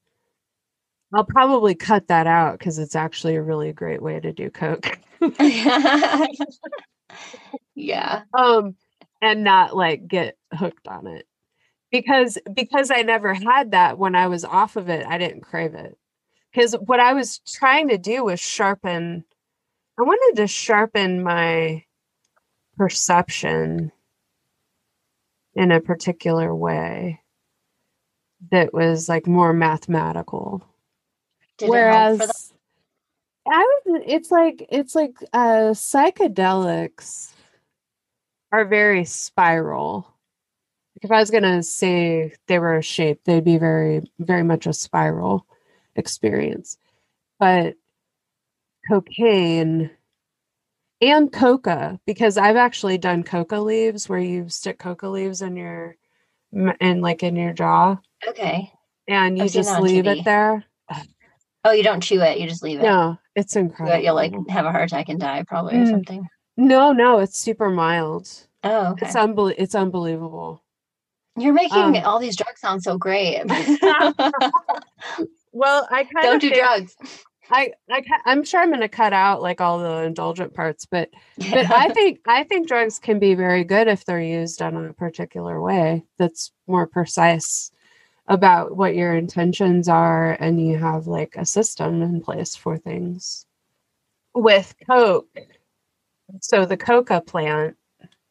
I'll probably cut that out because it's actually a really great way to do coke. <laughs> yeah. <laughs> Um, and not like get hooked on it because because I never had that when I was off of it, I didn't crave it. Because what I was trying to do was sharpen. I wanted to sharpen my perception in a particular way that was like more mathematical. Did Whereas I was it's like it's like uh psychedelics are very spiral. Like if I was gonna say they were a shape, they'd be very very much a spiral experience. But cocaine and coca, because I've actually done coca leaves where you stick coca leaves in your and like in your jaw okay. and you I've just leave it there. Oh, you don't chew it; you just leave it. No, it's incredible. you'll like have a heart attack and die, probably, or Mm. something. No, no, it's super mild. Oh, okay. It's unbel- it's unbelievable. You're making um, all these drugs sound so great. <laughs> Well, I kind don't of do think- drugs. I, I I'm sure I'm going to cut out like all the indulgent parts, but but I <laughs> think I think drugs can be very good if they're used in a particular way that's more precise about what your intentions are and you have like a system in place for things. With coke, so the coca plant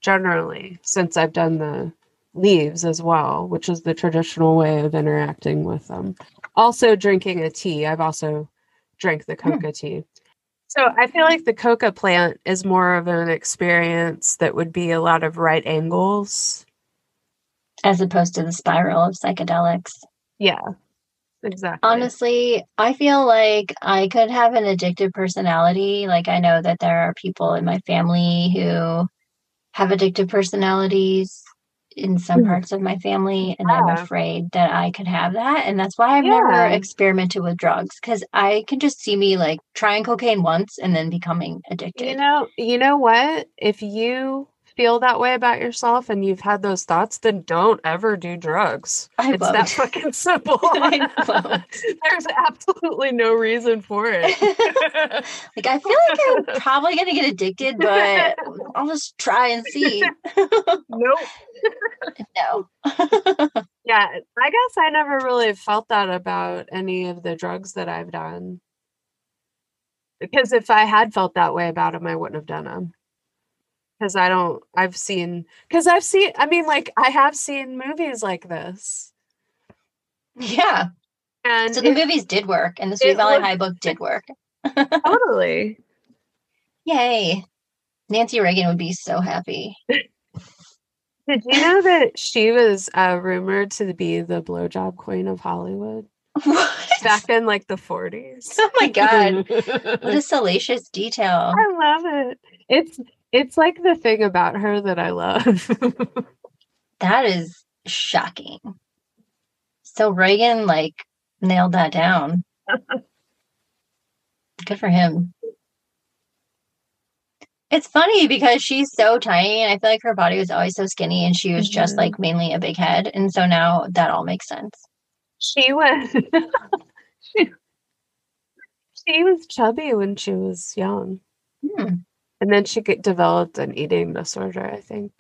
generally, since I've done the leaves as well, which is the traditional way of interacting with them. Also drinking a tea. I've also drank the hmm. coca tea. So I feel like the coca plant is more of an experience that would be a lot of right angles. As opposed to the spiral of psychedelics. Yeah. Exactly. Honestly, I feel like I could have an addictive personality. Like, I know that there are people in my family who have addictive personalities in some Mm. parts of my family, and I'm afraid that I could have that. And that's why I've never experimented with drugs because I can just see me like trying cocaine once and then becoming addicted. You know, you know what? If you feel that way about yourself and you've had those thoughts, then don't ever do drugs. I it's that <laughs> fucking simple. <laughs> <laughs> There's absolutely no reason for it. like I feel like I'm probably gonna get addicted, but I'll just try and see. nope. no. Yeah, I guess I never really felt that about any of the drugs that I've done. Because if I had felt that way about them, I wouldn't have done them. Because I don't, I've seen, because I've seen, I mean, like, I have seen movies like this. Yeah. And So the it- movies did work, and the Sweet Valley High book did work. <laughs> totally. Yay. Nancy Reagan would be so happy. Did you know that she was uh, rumored to be the blowjob queen of Hollywood What? back in like the 40s? Oh my god. <laughs> What a salacious detail. I love it. It's it's like the thing about her that I love. <laughs> That is shocking. So Reagan like nailed that down. <laughs> Good for him. It's funny because she's so tiny and I feel like her body was always so skinny and she was just Mhm. like mainly a big head. And so now that all makes sense. she was <laughs> she, she was chubby when she was young. Hmm. And then she get, developed an eating disorder, I think.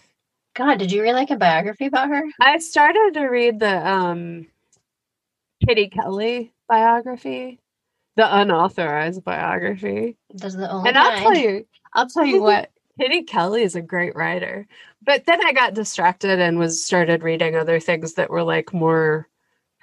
God, did you read like a biography about her? I started to read the um Kitty Kelley biography, the unauthorized biography. Are the only And I'll tell you, I'll tell you what, <laughs> Kitty Kelley is a great writer. But then I got distracted and was started reading other things that were like more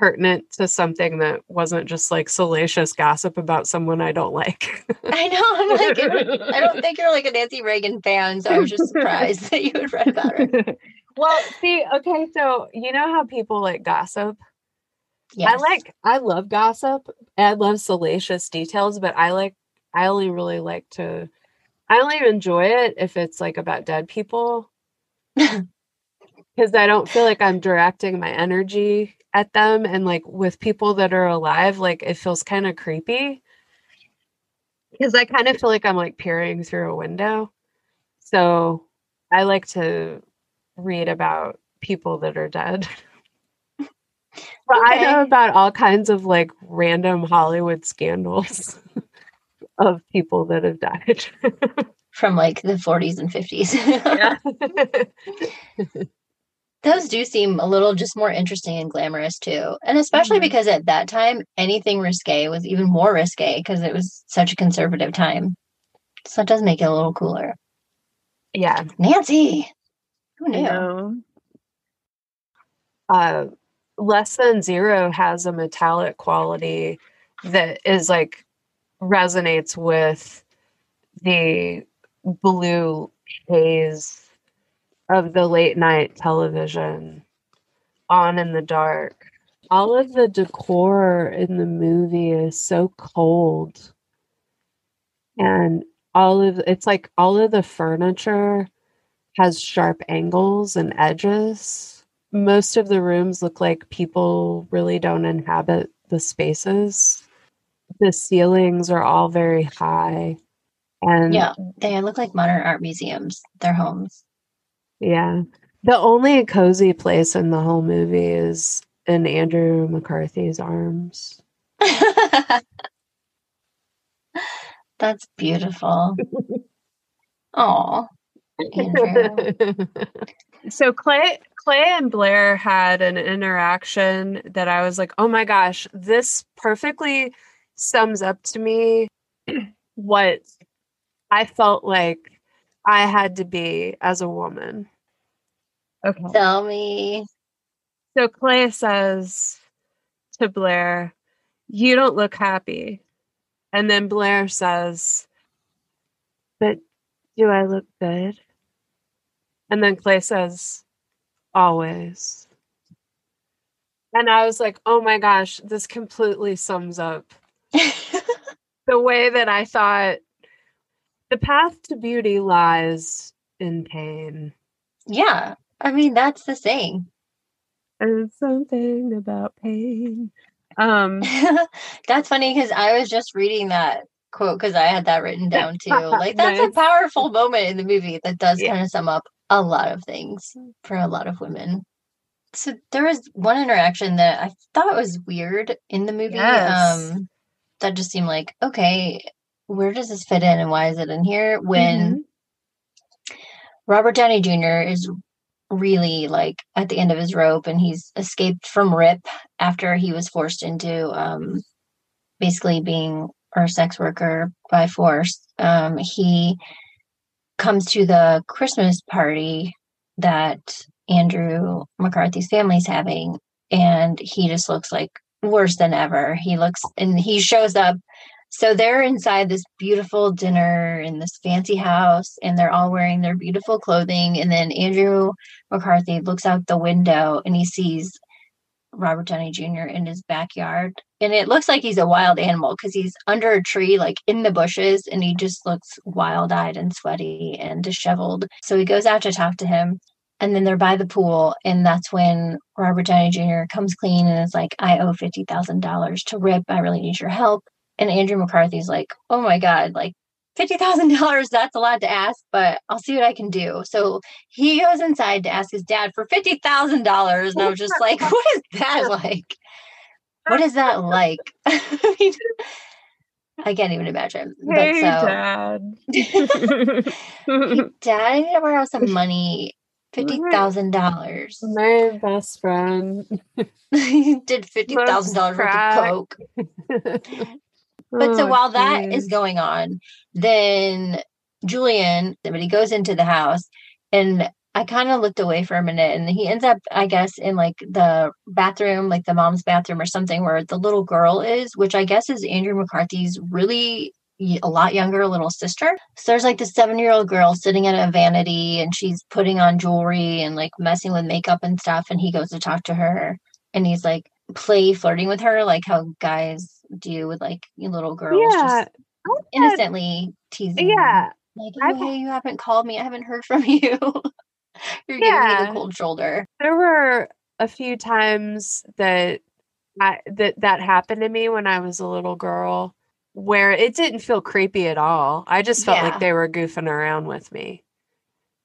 pertinent to something that wasn't just like salacious gossip about someone I don't like. <laughs> I know. I'm like, I don't think you're like a Nancy Reagan fan, so I was just surprised <laughs> that you had read about her. <laughs> well, see, okay, so you know how people like gossip? Yes. I like I love gossip. I love salacious details, but I like I only really like to I only enjoy it if it's like about dead people. Cuz I don't feel like I'm directing my energy at them and like with people that are alive like it feels kind of creepy. Cuz I kind of feel like I'm like peering through a window. So I like to read about people that are dead. <laughs> But I know about all kinds of like random Hollywood scandals <laughs> of people that have died. From like the 40s and 50s. <laughs> Those do seem a little just more interesting and glamorous too. And especially Mhm. because at that time, anything risque was even more risque because it was such a conservative time. So it does make it a little cooler. yeah. Nancy, who knew? Uh, less than zero has a metallic quality that is like resonates with the blue haze of the late night television on in the dark. All of the decor in the movie is so cold. And all of it's like all of the furniture has sharp angles and edges. Most of the rooms look like people really don't inhabit the spaces. The ceilings are all very high. And Yeah, they look like modern art museums, their homes. Yeah. The only cozy place in the whole movie is in Andrew McCarthy's arms. <laughs> That's beautiful. Oh, Andrew. so Clay Clay and Blair had an interaction that I was like, "Oh my gosh, this perfectly sums up to me <clears throat> what I felt like I had to be as a woman." Okay. Tell me. So Clay says to Blair, You don't look happy. And then Blair says, But do I look good? And then Clay says, Always. And I was like, Oh my gosh, this completely sums up <laughs> the way that I thought the path to beauty lies in pain. yeah, I mean, that's the saying. And something about pain. Um <laughs> that's funny because I was just reading that quote because I had that written down too. <laughs> Like, that's a powerful moment in the movie that does Yeah. kind of sum up a lot of things for a lot of women. So there was one interaction that I thought was weird in the movie. Yes. Um, that just seemed like, okay, where does this fit in and why is it in here? When Mhm. Robert Downey Jr. is really like at the end of his rope and he's escaped from Rip after he was forced into um, basically being a sex worker by force. Um, he comes to the Christmas party that Andrew McCarthy's family's having, and he just looks like worse than ever. He looks and he shows up so they're inside this beautiful dinner in this fancy house, and they're all wearing their beautiful clothing. And then Andrew McCarthy looks out the window and he sees Robert Downey Jr. in his backyard. And it looks like he's a wild animal because he's under a tree, like in the bushes, and he just looks wild eyed and sweaty and disheveled. So he goes out to talk to him. And then they're by the pool, and that's when Robert Downey Jr. comes clean and is like, I owe $50,000 to Rip. I really need your help. And Andrew McCarthy's like, oh my God, like $50,000, that's a lot to ask, but I'll see what I can do. So he goes inside to ask his dad for $50,000. And I was just <laughs> <laughs> like, what is that like? What is that like? I mean, I can't even imagine. Hey, but so, Dad. <laughs> Dad, I need to borrow some money. $50,000. My best friend. he did $50,000 worth crack. of coke. But so Oh, while that is going on, then Julian, somebody goes into the house and I kind of looked away for a minute and he ends up, I guess, in like the bathroom, like the mom's bathroom or something where the little girl is, which I guess is Andrew McCarthy's really a lot younger little sister. So there's like this seven year old girl sitting at a vanity and she's putting on jewelry and like messing with makeup and stuff. And he goes to talk to her and he's like play flirting with her, like how guys do with like you little girls, yeah, just innocently teasing. yeah. Like, oh, hey, you haven't called me. I haven't heard from <laughs> you. You're giving me the cold shoulder. There were a few times that I, that that happened to me when I was a little girl, where it didn't feel creepy at all. I just felt Yeah. like they were goofing around with me.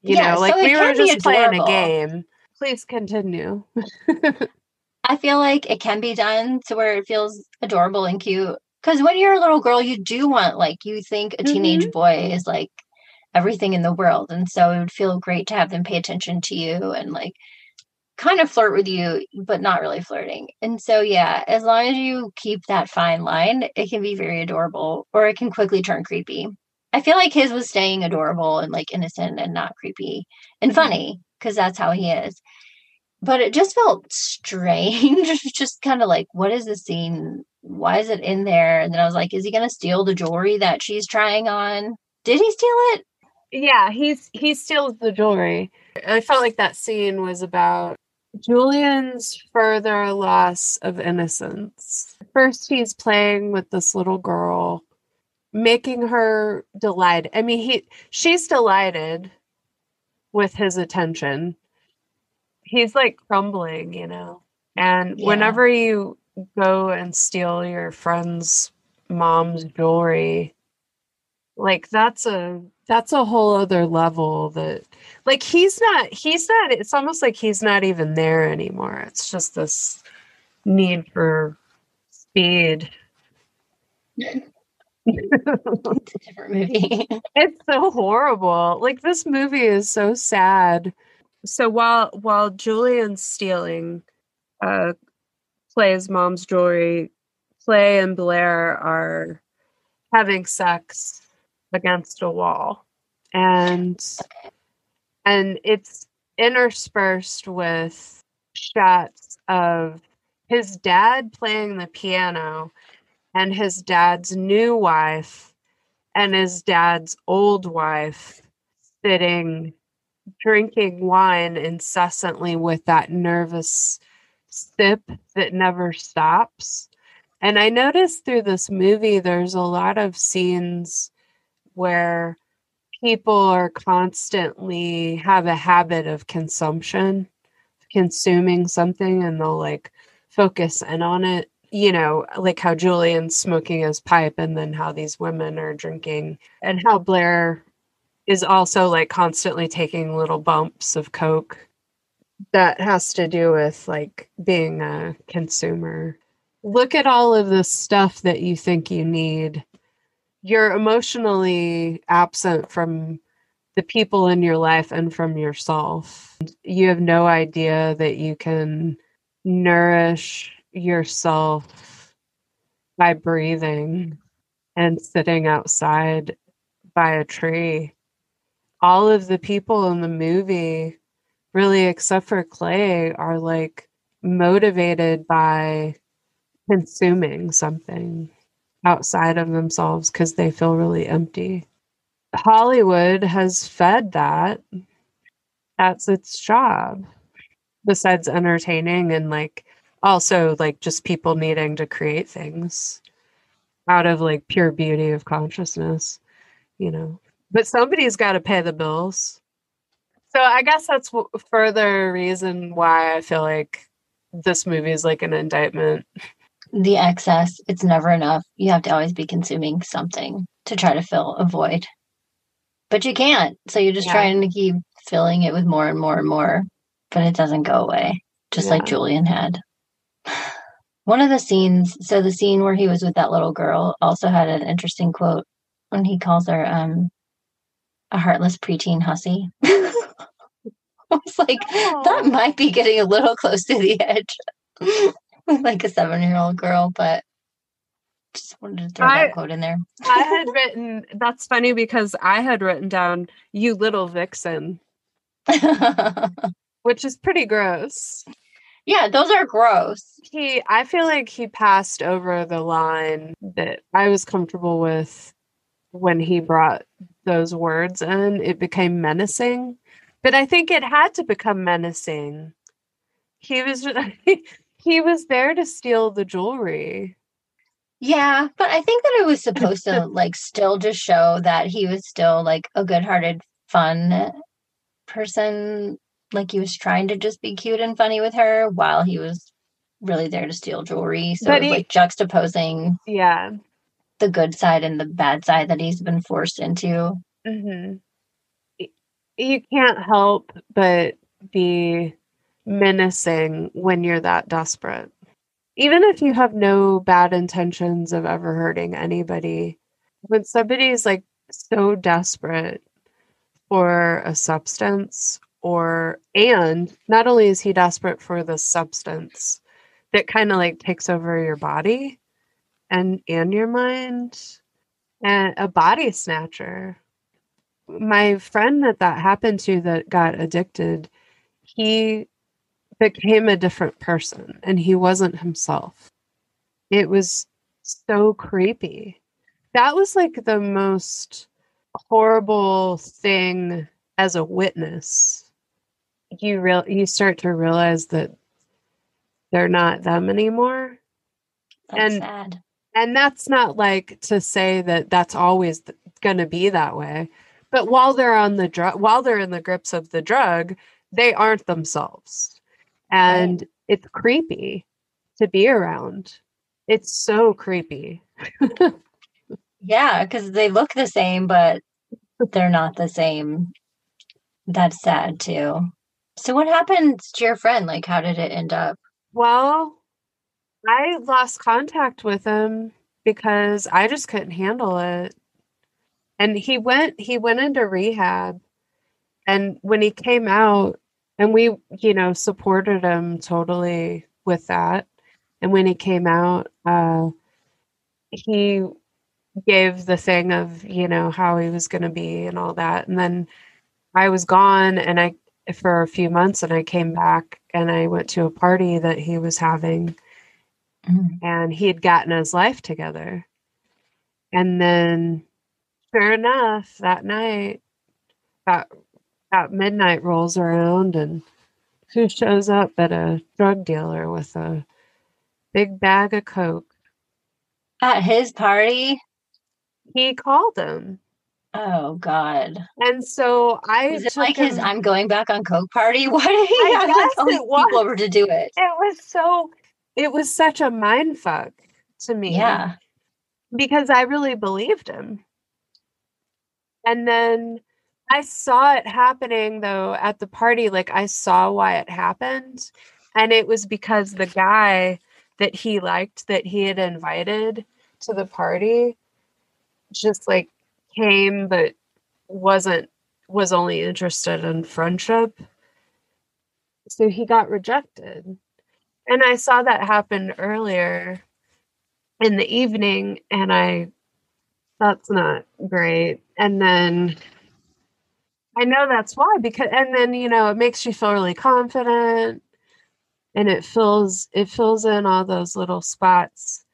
You Yeah, know, like so we were just playing a game. Please continue. <laughs> I feel like it can be done to where it feels adorable and cute. Because when you're a little girl, you do want, like, you think a teenage mm-hmm. boy is like everything in the world. And so it would feel great to have them pay attention to you and like kind of flirt with you, but not really flirting. And so, yeah, as long as you keep that fine line, it can be very adorable or it can quickly turn creepy. I feel like his was staying adorable and like innocent and not creepy and mm-hmm. funny because that's how he is. But it just felt strange. <laughs> just kind of like, what is the scene? Why is it in there? And then I was like, is he going to steal the jewelry that she's trying on? Did he steal it? Yeah, he's he steals the jewelry. I felt like that scene was about Julian's further loss of innocence. First, he's playing with this little girl, making her delighted. I mean, he she's delighted with his attention. He's like crumbling, you know. And yeah. whenever you go and steal your friend's mom's jewelry, like that's a that's a whole other level that like he's not he's not it's almost like he's not even there anymore. It's just this need for speed. <laughs> It's a different movie. <laughs> It's so horrible. Like this movie is so sad so while while julian's stealing uh clay's mom's jewelry clay and blair are having sex against a wall. And and it's interspersed with shots of his dad playing the piano and his dad's new wife and his dad's old wife sitting drinking wine incessantly with that nervous sip that never stops and i noticed through this movie there's a lot of scenes where people are constantly have a habit of consumption, consuming something, and they'll like focus in on it. You know, like how Julian's smoking his pipe, and then how these women are drinking, and how Blair is also like constantly taking little bumps of Coke. That has to do with like being a consumer. Look at all of the stuff that you think you need you're emotionally absent from the people in your life and from yourself. You have no idea that you can nourish yourself by breathing and sitting outside by a tree. All of the people in the movie, really, except for Clay, are like motivated by consuming something outside of themselves because they feel really empty. Hollywood has fed that. That's its job. Besides entertaining and like also like just people needing to create things out of like pure beauty of consciousness, you know. But somebody's got to pay the bills. So I guess that's w- further reason why I feel like this movie is like an indictment the excess it's never enough you have to always be consuming something to try to fill a void but you can't so you're just yeah. trying to keep filling it with more and more and more but it doesn't go away just yeah. like julian had <sighs> one of the scenes so the scene where he was with that little girl also had an interesting quote when he calls her um a heartless preteen hussy <laughs> I was like, oh. that might be getting a little close to the edge. like a seven year old girl, but just wanted to throw I, that quote in there. I had written that's funny because I had written down you little vixen. <laughs> which is pretty gross. Yeah, those are gross. He I feel like he passed over the line that I was comfortable with when he brought those words in. It became menacing. But I think it had to become menacing. He was <laughs> he was there to steal the jewelry. Yeah, but I think that it was supposed to <laughs> like still just show that he was still like a good-hearted, fun person. Like he was trying to just be cute and funny with her while he was really there to steal jewelry. So he, like juxtaposing, yeah, the good side and the bad side that he's been forced into. Mm-hmm. You can't help but be menacing when you're that desperate. Even if you have no bad intentions of ever hurting anybody, when somebody's like so desperate for a substance or and not only is he desperate for the substance that kind of like takes over your body and and your mind and a body snatcher. My friend that that happened to that got addicted he became a different person and he wasn't himself. It was so creepy. That was like the most horrible thing as a witness. You real you start to realize that they're not them anymore. That's and sad. And that's not like to say that that's always going to be that way but while they're on the drug while they're in the grips of the drug they aren't themselves and it's creepy to be around it's so creepy Yeah, because they look the same, but they're not the same. That's sad too. So what happened to your friend? Like, how did it end up? well i lost contact with him because i just couldn't handle it. And he went he went into rehab and when he came out and we you know supported him totally with that. And when he came out uh he gave the thing of you know how he was going to be and all that. And then i was gone and i for a few months and i came back and i went to a party that he was having Mm. and he had gotten his life together. And then, sure enough, that night, about, about midnight rolls around, and who shows up but a drug dealer with a big bag of coke? At his party? He called him, Oh God. and so I Was it like his I'm going back on Coke party? <laughs> Why did he I have to guess tell these people over to do it? It was so. It was such a mind fuck to me. Yeah. because I really believed him. And then I saw it happening though at the party. Like I saw why it happened. And it was because the guy that he liked that he had invited to the party just like came but wasn't was only interested in friendship. So he got rejected. And I saw that happen earlier in the evening and I that's not great. And then I know that's why because and then you know it makes you feel really confident and it fills it fills in all those little spots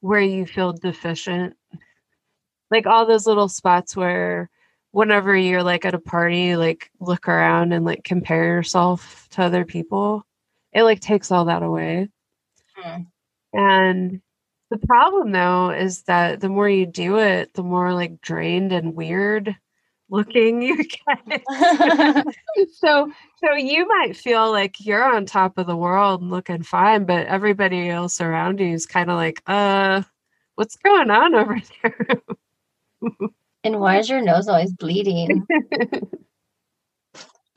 where you feel deficient. Like all those little spots where whenever you're like at a party, like look around and like compare yourself to other people. It like takes all that away. Hmm. And the problem though is that the more you do it, the more like drained and weird looking <laughs> you get. <laughs> so so you might feel like you're on top of the world and looking fine, but everybody else around you is kind of like, uh, what's going on over <laughs> there? and why is your nose always bleeding?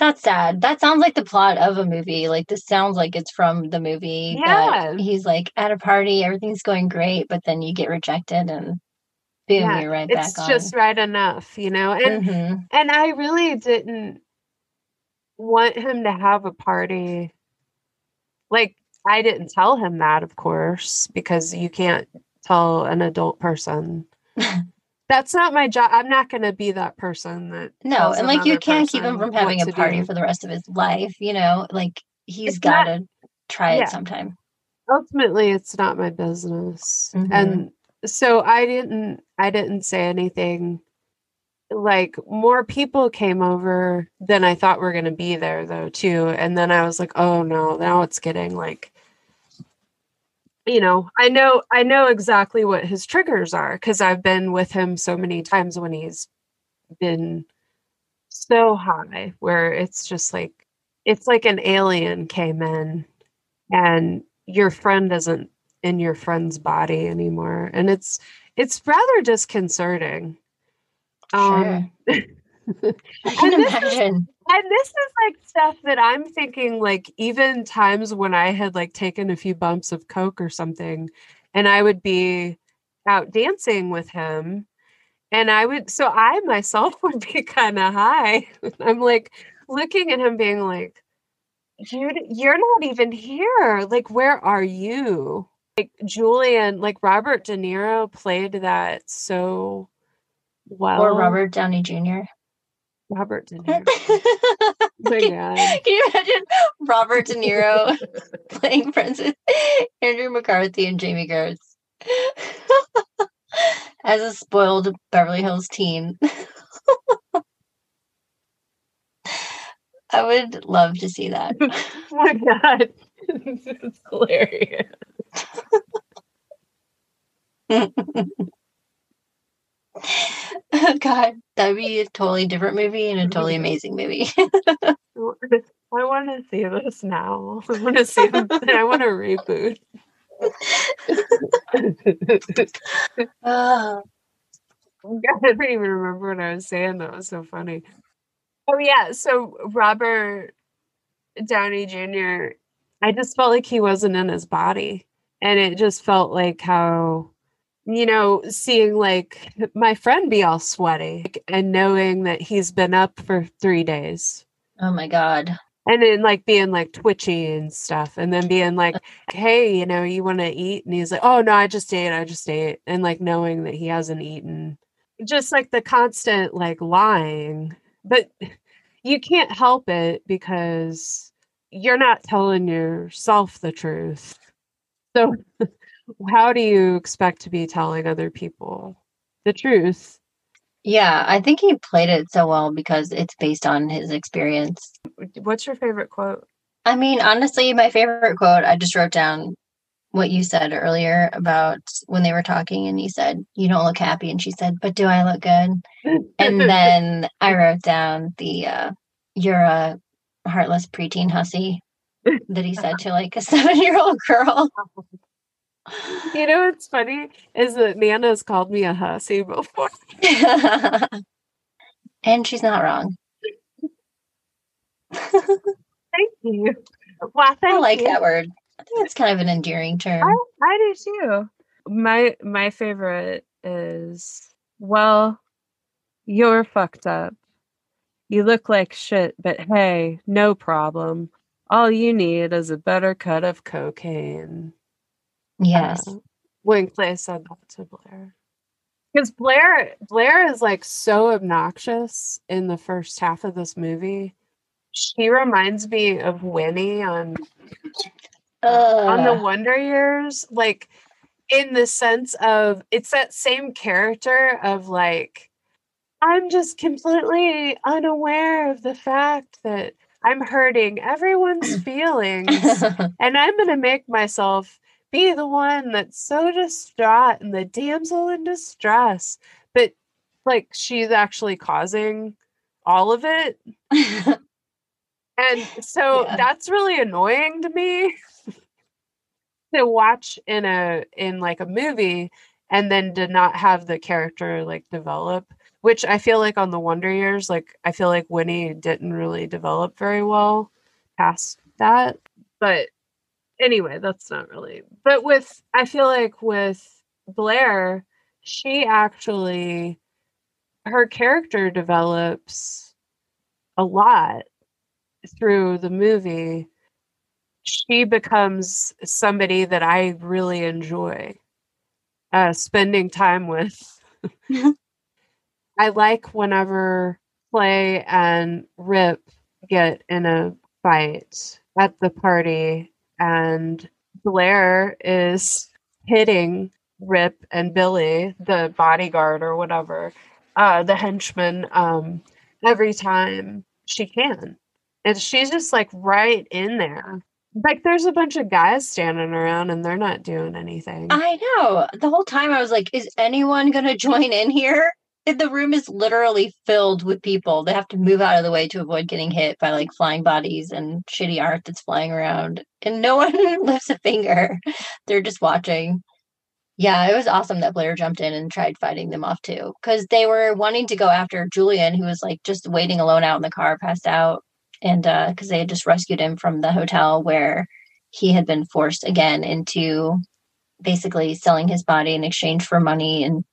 That's sad. That sounds like the plot of a movie. Like this sounds like it's from the movie. Yeah. He's like at a party, everything's going great, but then you get rejected and boom, Yeah, you're right back on. it's back just right enough, you know? on. And Mhm. and I really didn't want him to have a party. Like I didn't tell him that, of course, because you can't tell an adult person. <laughs> That's not my job. I'm not going to be that person that No, and like you can't keep him from having a party do. for the rest of his life, you know? Like he's got to try Yeah. it sometime. ultimately it's not my business Mhm. and so i didn't i didn't say anything like more people came over than i thought were going to be there though too and then i was like oh no now it's getting like you know i know i know exactly what his triggers are because i've been with him so many times when he's been so high where it's just like it's like an alien came in and your friend isn't in your friend's body anymore and it's it's rather disconcerting um <laughs> I can imagine. And this is like stuff that I'm thinking, like, even times when I had like taken a few bumps of Coke or something, and I would be out dancing with him. And I would, so I myself <laughs> would be kind of high. <laughs> I'm like looking at him, being like, dude, you're not even here. Like, where are you? Like, Julian, like Robert De Niro played that so well. or Robert Downey Jr. Robert De <laughs> Niro. can, Oh my God. can you imagine Robert De Niro <laughs> playing Princess Andrew McCarthy and Jami Gertz <laughs> as a spoiled Beverly Hills teen? I would love to see that. Oh my god. it's hilarious. <laughs> God, that'd be a totally different movie and a totally mm-hmm. amazing movie. <laughs> I want to see this now. <laughs> I want to see This, I want to reboot. Oh, God, I don't even remember what I was saying. That was so funny. Oh yeah, so Robert Downey Jr. I just felt like he wasn't in his body, and it just felt like how you know seeing like my friend be all sweaty and knowing that he's been up for three days. Oh my God. and then like being like twitchy and stuff and then being like uh-huh. hey you know you want to eat? And he's like oh no i just ate i just ate and like knowing that he hasn't eaten. Just like the constant like lying. But you can't help it because you're not telling yourself the truth. So <laughs> how do you expect to be telling other people the truth Yeah, I think he played it so well because it's based on his experience. what's your favorite quote I mean, honestly, my favorite quote, I just wrote down what you said earlier about when they were talking and you said, You don't look happy. And she said, But do I look good? And then I wrote down the, uh, You're a heartless preteen hussy that he said to like a <laughs> seven year old girl. <laughs> <laughs> you know what's funny is that nana's called me a hussy before <laughs> and she's not wrong. <laughs> Thank you. Well, thank I like you. that word. I think it's kind of an endearing term. I, I do too. My my favorite is well, you're fucked up. You look like shit, but hey, no problem. All you need is a better cut of cocaine. Yes. Uh, when Clay said that to Blair. Because Blair Blair is like so obnoxious in the first half of this movie. She reminds me of Winnie on on the Wonder Years, like in the sense of it's that same character of like, I'm just completely unaware of the fact that I'm hurting everyone's <laughs> feelings <laughs> and I'm going to make myself be the one that's so distraught and the damsel in distress. But like, she's actually causing all of it. <laughs> And so Yeah. that's really annoying to me <laughs> to watch in a in like a movie and then to not have the character like develop, which I feel like on the Wonder Years, like I feel like Winnie didn't really develop very well past that. But anyway, that's not really. But with I feel like with Blair, she actually her character develops a lot through the movie, she becomes somebody that I really enjoy uh, spending time with. <laughs> I like whenever Clay and Rip get in a fight at the party, and Blair is hitting Rip and Billy, the bodyguard or whatever, uh, the henchman, um, every time she can and she's just like right in there. Like there's a bunch of guys standing around and they're not doing anything. I know. The whole time I was like, is anyone going <laughs> to join in here? The room is literally filled with people. They have to move out of the way to avoid getting hit by like flying bodies and shitty art that's flying around. And no <laughs> one lifts a finger. They're just watching. Yeah, it was awesome that Blair jumped in and tried fighting them off too. Because they were wanting to go after Julian, who was like just waiting alone out in the car, passed out. And uh, because they had just rescued him from the hotel where he had been forced again into basically selling his body in exchange for money and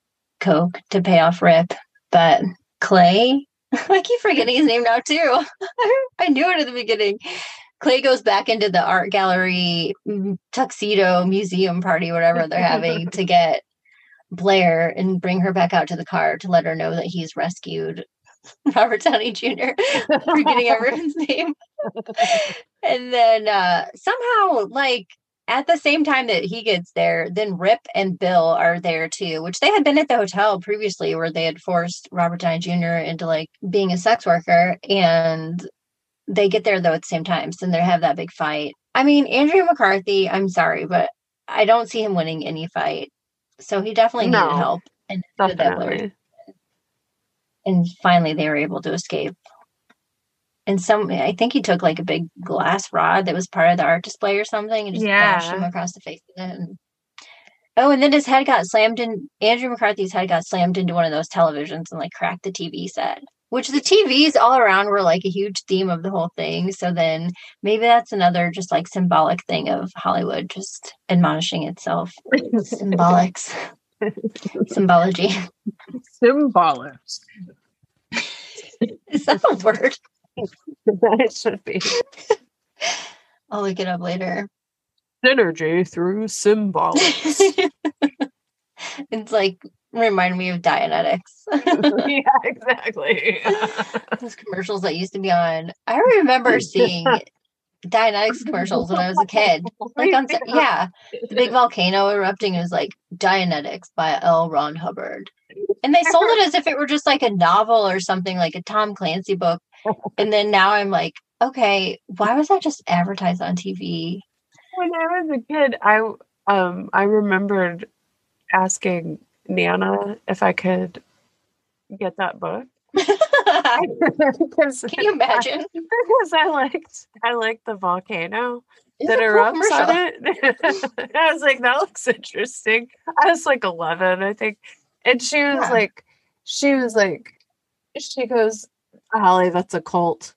coke to pay off Rip. But Clay, <laughs> I keep forgetting his name now too. <laughs> I knew it at the beginning. Clay goes back into the art gallery mm, tuxedo museum party, whatever they're having, to <laughs> get Blair and bring her back out to the car to let her know that he's rescued Robert Downey Jr. forgetting everyone's name. and then uh, somehow, like at the same time that he gets there, then Rip and Bill are there too, which they had been at the hotel previously where they had forced Robert Downey Jr. into like being a sex worker. And they get there though at the same time. So then they have that big fight. I mean, Andrew McCarthy, I'm sorry, but I don't see him winning any fight. So he definitely no, needed help. And definitely. And finally they were able to escape. And some I think he took like a big glass rod that was part of the art display or something and just yeah. bashed him across the face with it. And, oh, and then his head got slammed in Andrew McCarthy's head got slammed into one of those televisions and like cracked the TV set which the TVs all around were like a huge theme of the whole thing. So then maybe that's another just like symbolic thing of Hollywood just admonishing itself. <laughs> Symbolics. Symbology. Symbolics. <laughs> Is that a word? It should be. <laughs> I'll look it up later. Synergy through symbolics. <laughs> it's like remind me of Dianetics. <laughs> yeah, exactly. Those commercials that used to be on. I remember seeing Dianetics commercials when I was a kid. Like on yeah, the big volcano erupting is like Dianetics by L. Ron Hubbard. And they sold it as if it were just like a novel or something like a Tom Clancy book. <laughs> And then now I'm like, okay, why was that just advertised on TV? When I was a kid, I um I remembered asking Nana if I could get that book. <laughs> Can you imagine? <laughs> because I liked I liked the volcano it's that erupts on it. I was like, that looks interesting. I was like eleven, I think. And she was yeah. like, she was like, she goes, Holly, that's a cult.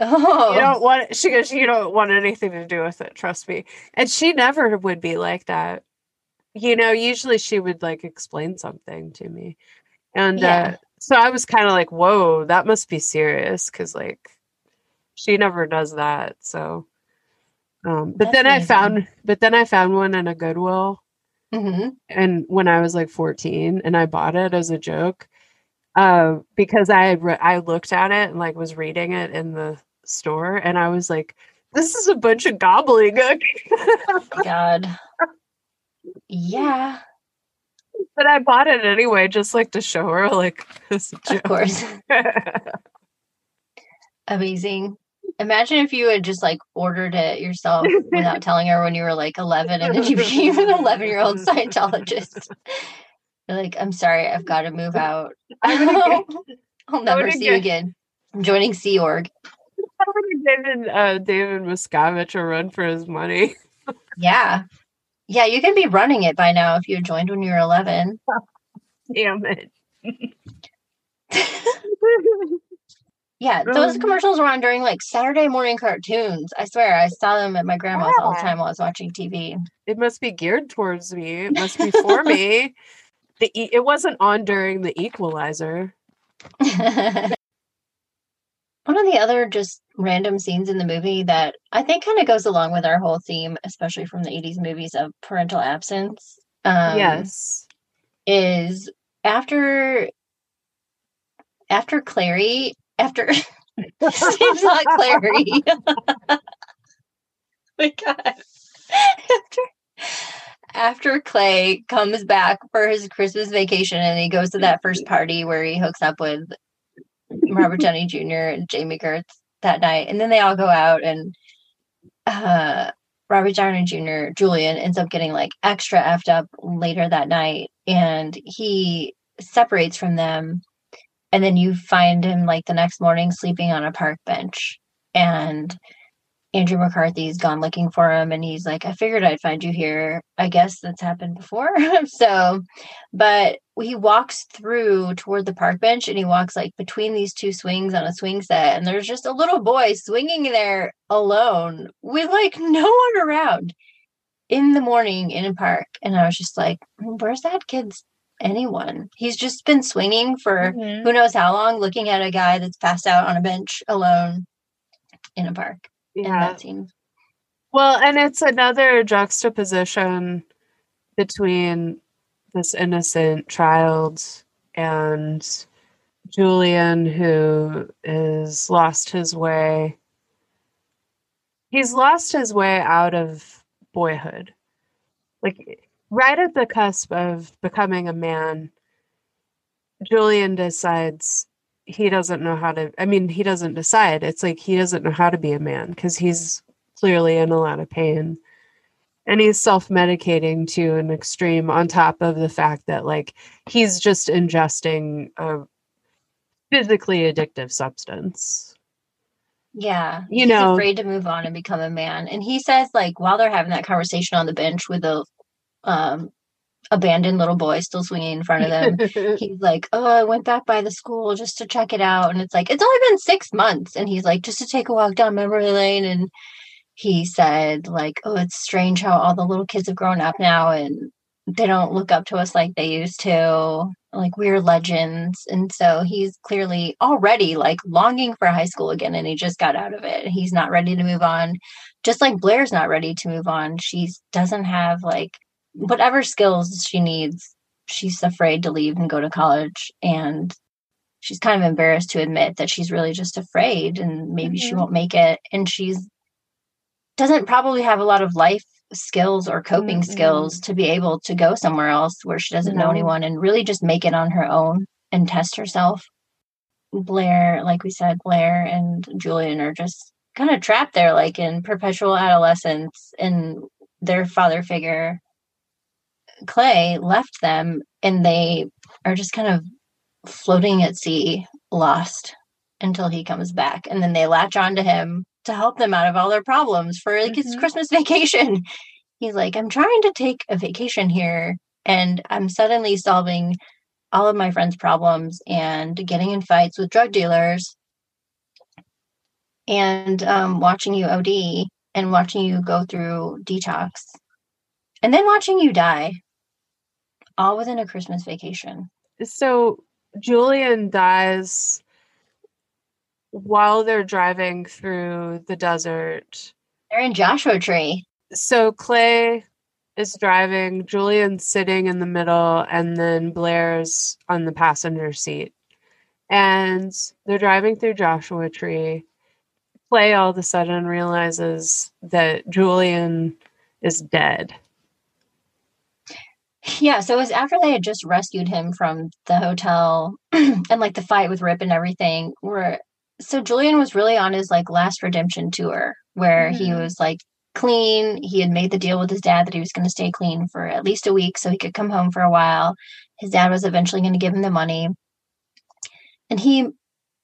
Oh. You don't want she goes, you don't want anything to do with it, trust me. And she never would be like that you know, usually she would like explain something to me. And yeah. uh, so I was kind of like, whoa, that must be serious because like she never does that. So, um, but That's then amazing. I found, but then I found one in a Goodwill. Mm-hmm. And when I was like 14 and I bought it as a joke, uh, because I had re- I looked at it and like was reading it in the store and I was like, this is a bunch of gobbledygook. God. Yeah. <laughs> But I bought it anyway, just like to show her, like, <laughs> this Of course. <laughs> Amazing. Imagine if you had just like ordered it yourself without telling her when you were like 11 and then you became an 11 year old Scientologist. You're like, I'm sorry, I've got to move <laughs> out. <laughs> <laughs> I'll never see you again. I'm joining Sea Org. David, uh, David Miscavige a run for his money. yeah. Yeah, you can be running it by now if you joined when you were 11. Damn it. yeah, those commercials were on during like Saturday morning cartoons. I swear, I saw them at my grandma's yeah. all the time while I was watching TV. It must be geared towards me. It must be for me. The e- it wasn't on during the Equalizer. <laughs> One of the other just random scenes in the movie that I think kind of goes along with our whole theme, especially from the 80s movies of parental absence. Um, yes. Is after after Clary, after <laughs> seems not Clary. <laughs> oh my god. After after Clay comes back for his Christmas vacation and he goes to that first party where he hooks up with Robert Downey Jr. and Jami Gertz that night, and then they all go out, and uh, Robert Downey Jr. Julian ends up getting like extra effed up later that night, and he separates from them, and then you find him like the next morning sleeping on a park bench, and Andrew McCarthy's gone looking for him and he's like, I figured I'd find you here. I guess that's happened before. <laughs> so, but he walks through toward the park bench and he walks like between these two swings on a swing set. And there's just a little boy swinging there alone with like no one around in the morning in a park. And I was just like, where's that kid's anyone? He's just been swinging for mm-hmm. who knows how long, looking at a guy that's passed out on a bench alone in a park yeah. that scene. Well, and it's another juxtaposition between this innocent child and Julian, who is lost his way. He's lost his way out of boyhood. Like, right at the cusp of becoming a man, Julian decides he doesn't know how to i mean he doesn't decide. It's like he doesn't know how to be a man because he's clearly in a lot of pain. And he's self-medicating to an extreme on top of the fact that like he's just ingesting a physically addictive substance. Yeah you know. afraid to move on and become a man. And he says like while they're having that conversation on the bench with the um abandoned little boy still swinging in front of them. <laughs> he's like, Oh, I went back by the school just to check it out. And it's like, It's only been six months. And he's like, Just to take a walk down memory lane. And he said, like, Oh, it's strange how all the little kids have grown up now and they don't look up to us like they used to. Like, we're legends. And so he's clearly already like longing for high school again. And he just got out of it. He's not ready to move on. Just like Blair's not ready to move on. She doesn't have like whatever skills she needs, she's afraid to leave and go to college. And she's kind of embarrassed to admit that she's really just afraid and maybe mm-hmm. she won't make it. And she's doesn't probably have a lot of life skills or coping mm-hmm. skills to be able to go somewhere else where she doesn't no. know anyone and really just make it on her own and test herself. Blair, like we said, Blair and Julian are just kind of trapped there, like in perpetual adolescence, and their father figure Clay left them and they are just kind of floating at sea, lost until he comes back. And then they latch on to him to help them out of all their problems for like mm-hmm. his Christmas <laughs> vacation. He's like, I'm trying to take a vacation here and I'm suddenly solving all of my friends' problems and getting in fights with drug dealers and um, watching you OD and watching you go through detox and then watching you die all within a Christmas vacation. So Julian dies while they're driving through the desert. They're in Joshua Tree. So Clay is driving, Julian's sitting in the middle, and then Blair's on the passenger seat. And they're driving through Joshua Tree. Clay all of a sudden realizes that Julian is dead. Yeah, so it was after they had just rescued him from the hotel <clears throat> and like the fight with Rip and everything. Where so Julian was really on his like last redemption tour where mm-hmm. he was like clean. He had made the deal with his dad that he was going to stay clean for at least a week so he could come home for a while. His dad was eventually going to give him the money. And he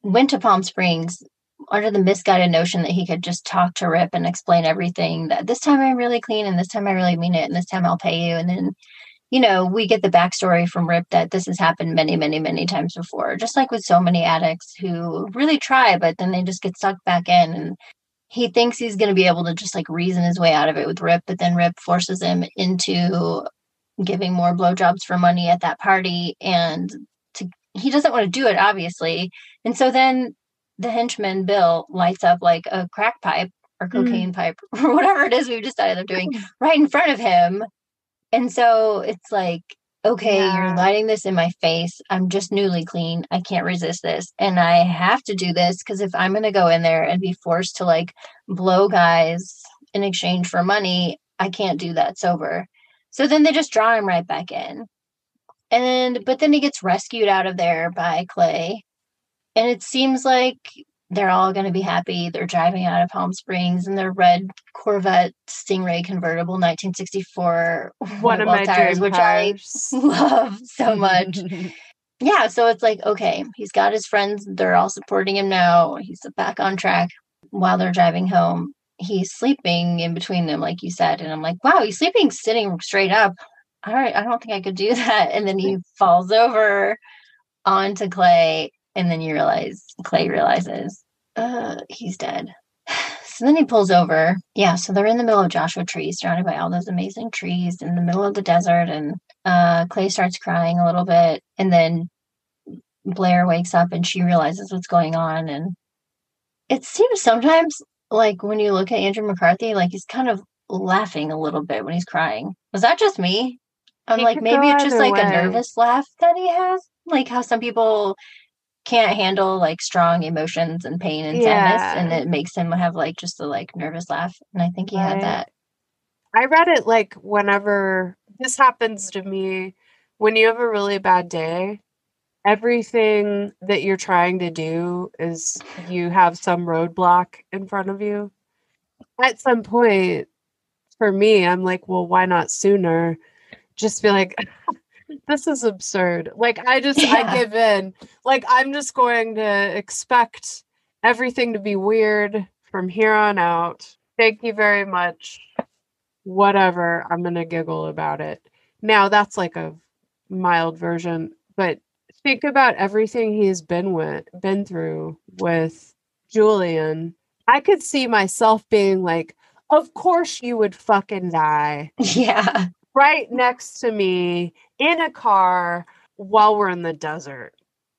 went to Palm Springs under the misguided notion that he could just talk to Rip and explain everything that this time I'm really clean and this time I really mean it and this time I'll pay you. And then you know, we get the backstory from Rip that this has happened many, many, many times before, just like with so many addicts who really try, but then they just get sucked back in. And he thinks he's going to be able to just like reason his way out of it with Rip, but then Rip forces him into giving more blowjobs for money at that party. And to, he doesn't want to do it, obviously. And so then the henchman, Bill, lights up like a crack pipe or mm. cocaine mm. pipe <laughs> or whatever it is we've decided they're doing <clears throat> right in front of him and so it's like, okay, yeah. you're lighting this in my face. I'm just newly clean. I can't resist this. And I have to do this because if I'm going to go in there and be forced to like blow guys in exchange for money, I can't do that sober. So then they just draw him right back in. And but then he gets rescued out of there by Clay. And it seems like they're all going to be happy. They're driving out of Palm Springs in their red Corvette Stingray convertible 1964 one of my tires, which cars. I <laughs> love so much. <laughs> yeah, so it's like okay, he's got his friends. They're all supporting him now. He's back on track while they're driving home. he's sleeping in between them, like you said. And I'm like, wow, he's sleeping sitting straight up. All right, I don't think I could do <laughs> that. And then he falls over onto Clay. And then you realize Clay realizes uh, he's dead. <sighs> So then he pulls over. Yeah, so they're in the middle of Joshua trees, surrounded by all those amazing trees in the middle of the desert. And uh, Clay starts crying a little bit. And then Blair wakes up and she realizes what's going on. And it seems sometimes like when you look at Andrew McCarthy, like he's kind of laughing a little bit when he's crying. Was that just me? I'm like, maybe it's just like way. a nervous laugh that he has. Like how some people can't handle like strong emotions and pain and yeah. sadness and it makes him have like just a like nervous laugh. And I think he right. had that. I read it like whenever this happens to me when you have a really bad day everything that you're trying to do is you have some roadblock in front of you. At some point, for me, I'm like, well, why not sooner? Just be like, <laughs> this is absurd. Like, I just, yeah. I give in. Like, I'm just going to expect everything to be weird from here on out. Thank you very much. Whatever. I'm going to giggle about it. Now, that's like a mild version, but think about everything he's been with been through with Julian, I could see myself being like, of course you would fucking die. <laughs> Yeah. Right next to me in a car while we're in the desert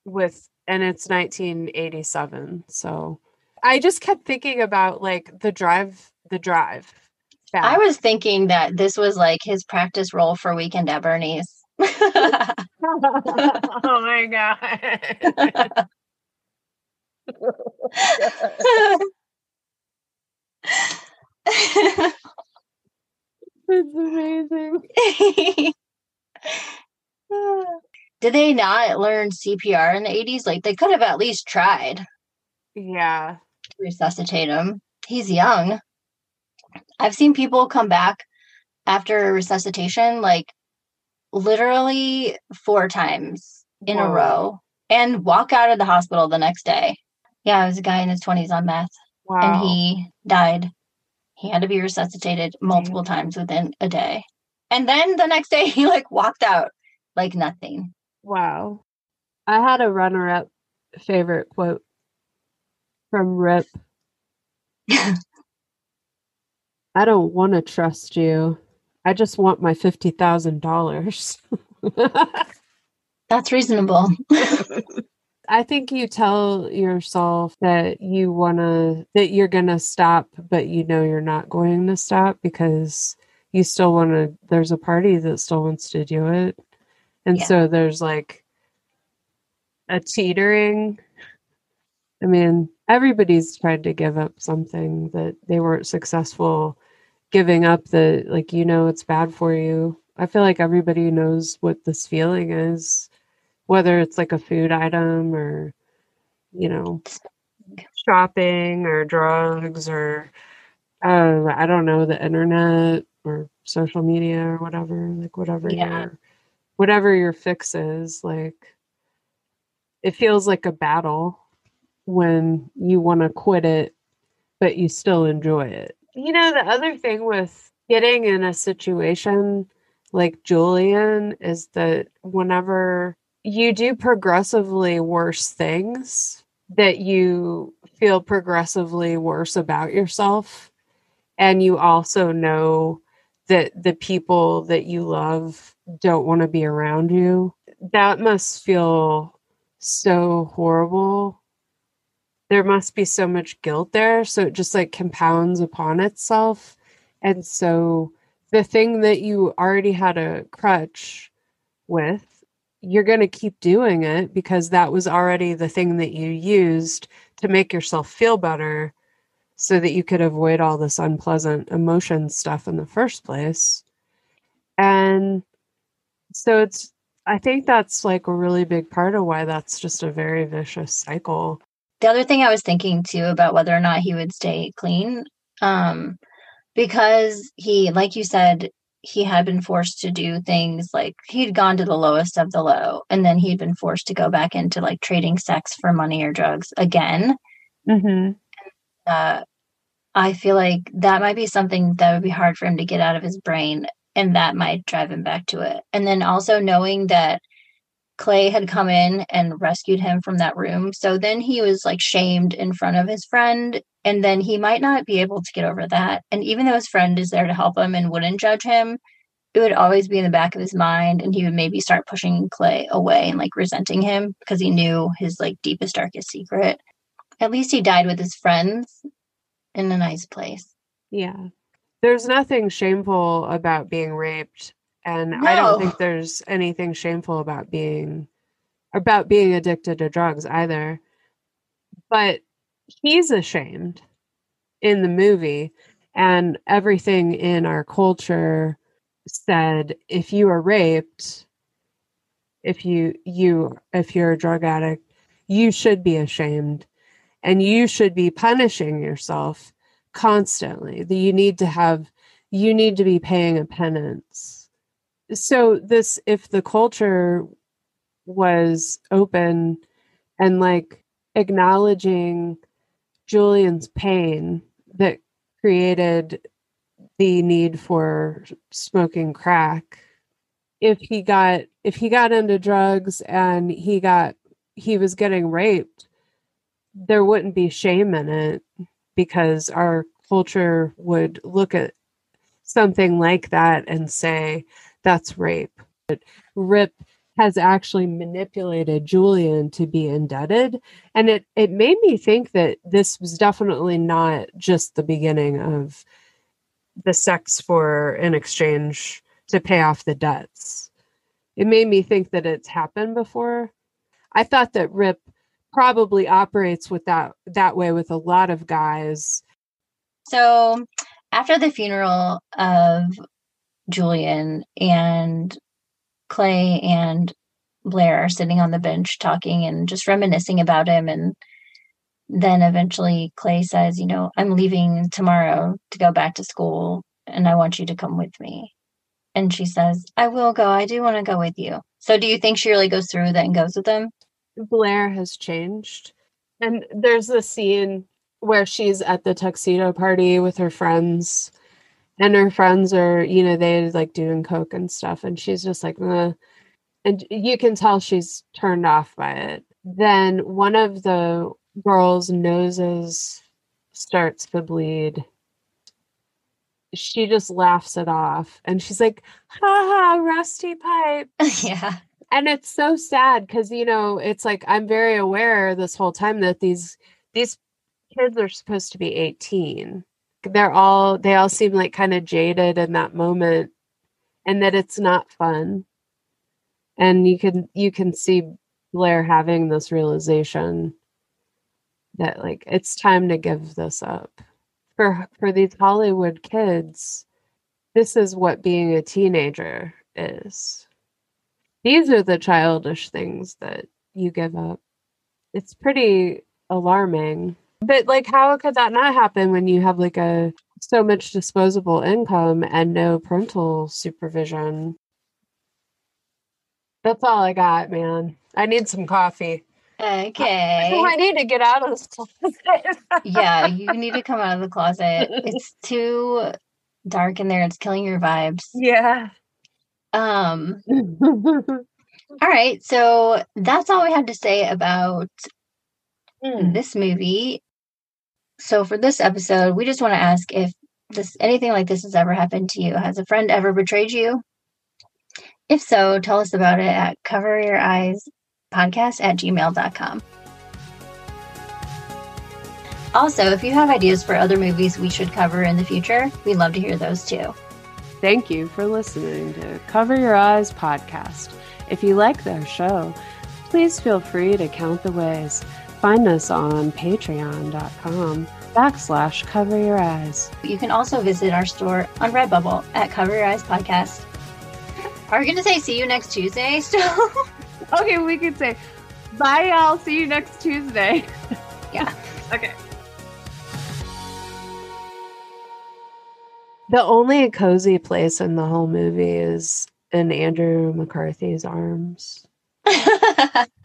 with and it's 1987. So I just kept thinking about like the drive the drive. Back. I was thinking that this was like his practice role for Weekend at Bernie's. <laughs> oh my god. <laughs> <laughs> it's amazing. <laughs> Did they not learn CPR in the 80s? Like they could have at least tried. Yeah. Resuscitate him. He's young. I've seen people come back after resuscitation like literally four times in Whoa. a row and walk out of the hospital the next day. Yeah, it was a guy in his 20s on meth. Wow. And he died. He had to be resuscitated multiple mm-hmm. times within a day. And then the next day <laughs> he like walked out like nothing. Wow. I had a runner up favorite quote from Rip. <laughs> I don't want to trust you. I just want my fifty thousand dollars. <laughs> That's reasonable. I think you tell yourself that you want to that you're going to stop but you know you're not going to stop because you still want to there's a party that still wants to do it. And yeah. so there's like a teetering I mean, everybody's tried to give up something that they weren't successful giving up the like you know it's bad for you. I feel like everybody knows what this feeling is, whether it's like a food item or you know shopping or drugs or uh, I don't know the internet or social media or whatever like whatever yeah. your whatever your fix is like it feels like a battle when you want to quit it but you still enjoy it you know, the other thing with getting in a situation like Julian is that whenever you do progressively worse things, that you feel progressively worse about yourself. And you also know that the people that you love don't want to be around you. That must feel so horrible there must be so much guilt there. So it just like compounds upon itself. And so the thing that you already had a crutch with, you're going to keep doing it because that was already the thing that you used to make yourself feel better so that you could avoid all this unpleasant emotion stuff in the first place. And so it's, I think that's like a really big part of why that's just a very vicious cycle the other thing I was thinking too about whether or not he would stay clean, um, because he, like you said, he had been forced to do things like he'd gone to the lowest of the low, and then he'd been forced to go back into like trading sex for money or drugs again. Mm-hmm. Uh, I feel like that might be something that would be hard for him to get out of his brain and that might drive him back to it. And then also knowing that Clay had come in and rescued him from that room. So then he was like shamed in front of his friend. And then he might not be able to get over that. And even though his friend is there to help him and wouldn't judge him, it would always be in the back of his mind. And he would maybe start pushing Clay away and like resenting him because he knew his like deepest, darkest secret. At least he died with his friends in a nice place. Yeah. There's nothing shameful about being raped and no. I don't think there's anything shameful about being about being addicted to drugs either. But he's ashamed in the movie and everything in our culture said if you are raped if you you if you're a drug addict you should be ashamed and you should be punishing yourself constantly that you need to have you need to be paying a penance. So this if the culture was open and like acknowledging Julian's pain that created the need for smoking crack if he got if he got into drugs and he got he was getting raped there wouldn't be shame in it because our culture would look at something like that and say that's rape. But Rip has actually manipulated Julian to be indebted. And it, it made me think that this was definitely not just the beginning of the sex for an exchange to pay off the debts. It made me think that it's happened before. I thought that Rip probably operates with that that way with a lot of guys. So after the funeral of Julian and Clay and Blair are sitting on the bench talking and just reminiscing about him. And then eventually Clay says, You know, I'm leaving tomorrow to go back to school and I want you to come with me. And she says, I will go. I do want to go with you. So do you think she really goes through with it and goes with them? Blair has changed. And there's a scene where she's at the tuxedo party with her friends and her friends are you know they like doing coke and stuff and she's just like Meh. and you can tell she's turned off by it. Then one of the girls noses starts to bleed. She just laughs it off and she's like ha ha rusty pipe <laughs> yeah. And it's so sad because you know it's like i'm very aware this whole time that these these kids are supposed to be 18 they're all they all seem like kind of jaded in that moment and that it's not fun. And you can you can see blair having this realization that like it's time to give this up. For for these hollywood kids this is what being a teenager is. These are the childish things that you give up. It's pretty alarming but like, how could that not happen when you have like a so much disposable income and no parental supervision? That's all I got, man. I need some coffee. Okay. I, I need to get out of this closet. yeah, <laughs> you need to come out of the closet. It's too dark in there. It's killing your vibes. Yeah. Um <laughs> all right, so that's all we had to say about mm. this movie. So for this episode, we just want to ask if this anything like this has ever happened to you. Has a friend ever betrayed you? If so, tell us about it at cover your eyes podcast at gmail.com. Also, if you have ideas for other movies we should cover in the future, we'd love to hear those too. Thank you for listening to Cover Your Eyes podcast. If you like their show, please feel free to count the ways. Find us on patreon.com backslash cover your eyes. You can also visit our store on Redbubble at Cover Your Eyes Podcast. Are we going to say see you next Tuesday still? <laughs> okay, we could say bye, y'all. See you next Tuesday. <laughs> yeah. okay. The only cozy place in the whole movie is in Andrew McCarthy's arms. <laughs>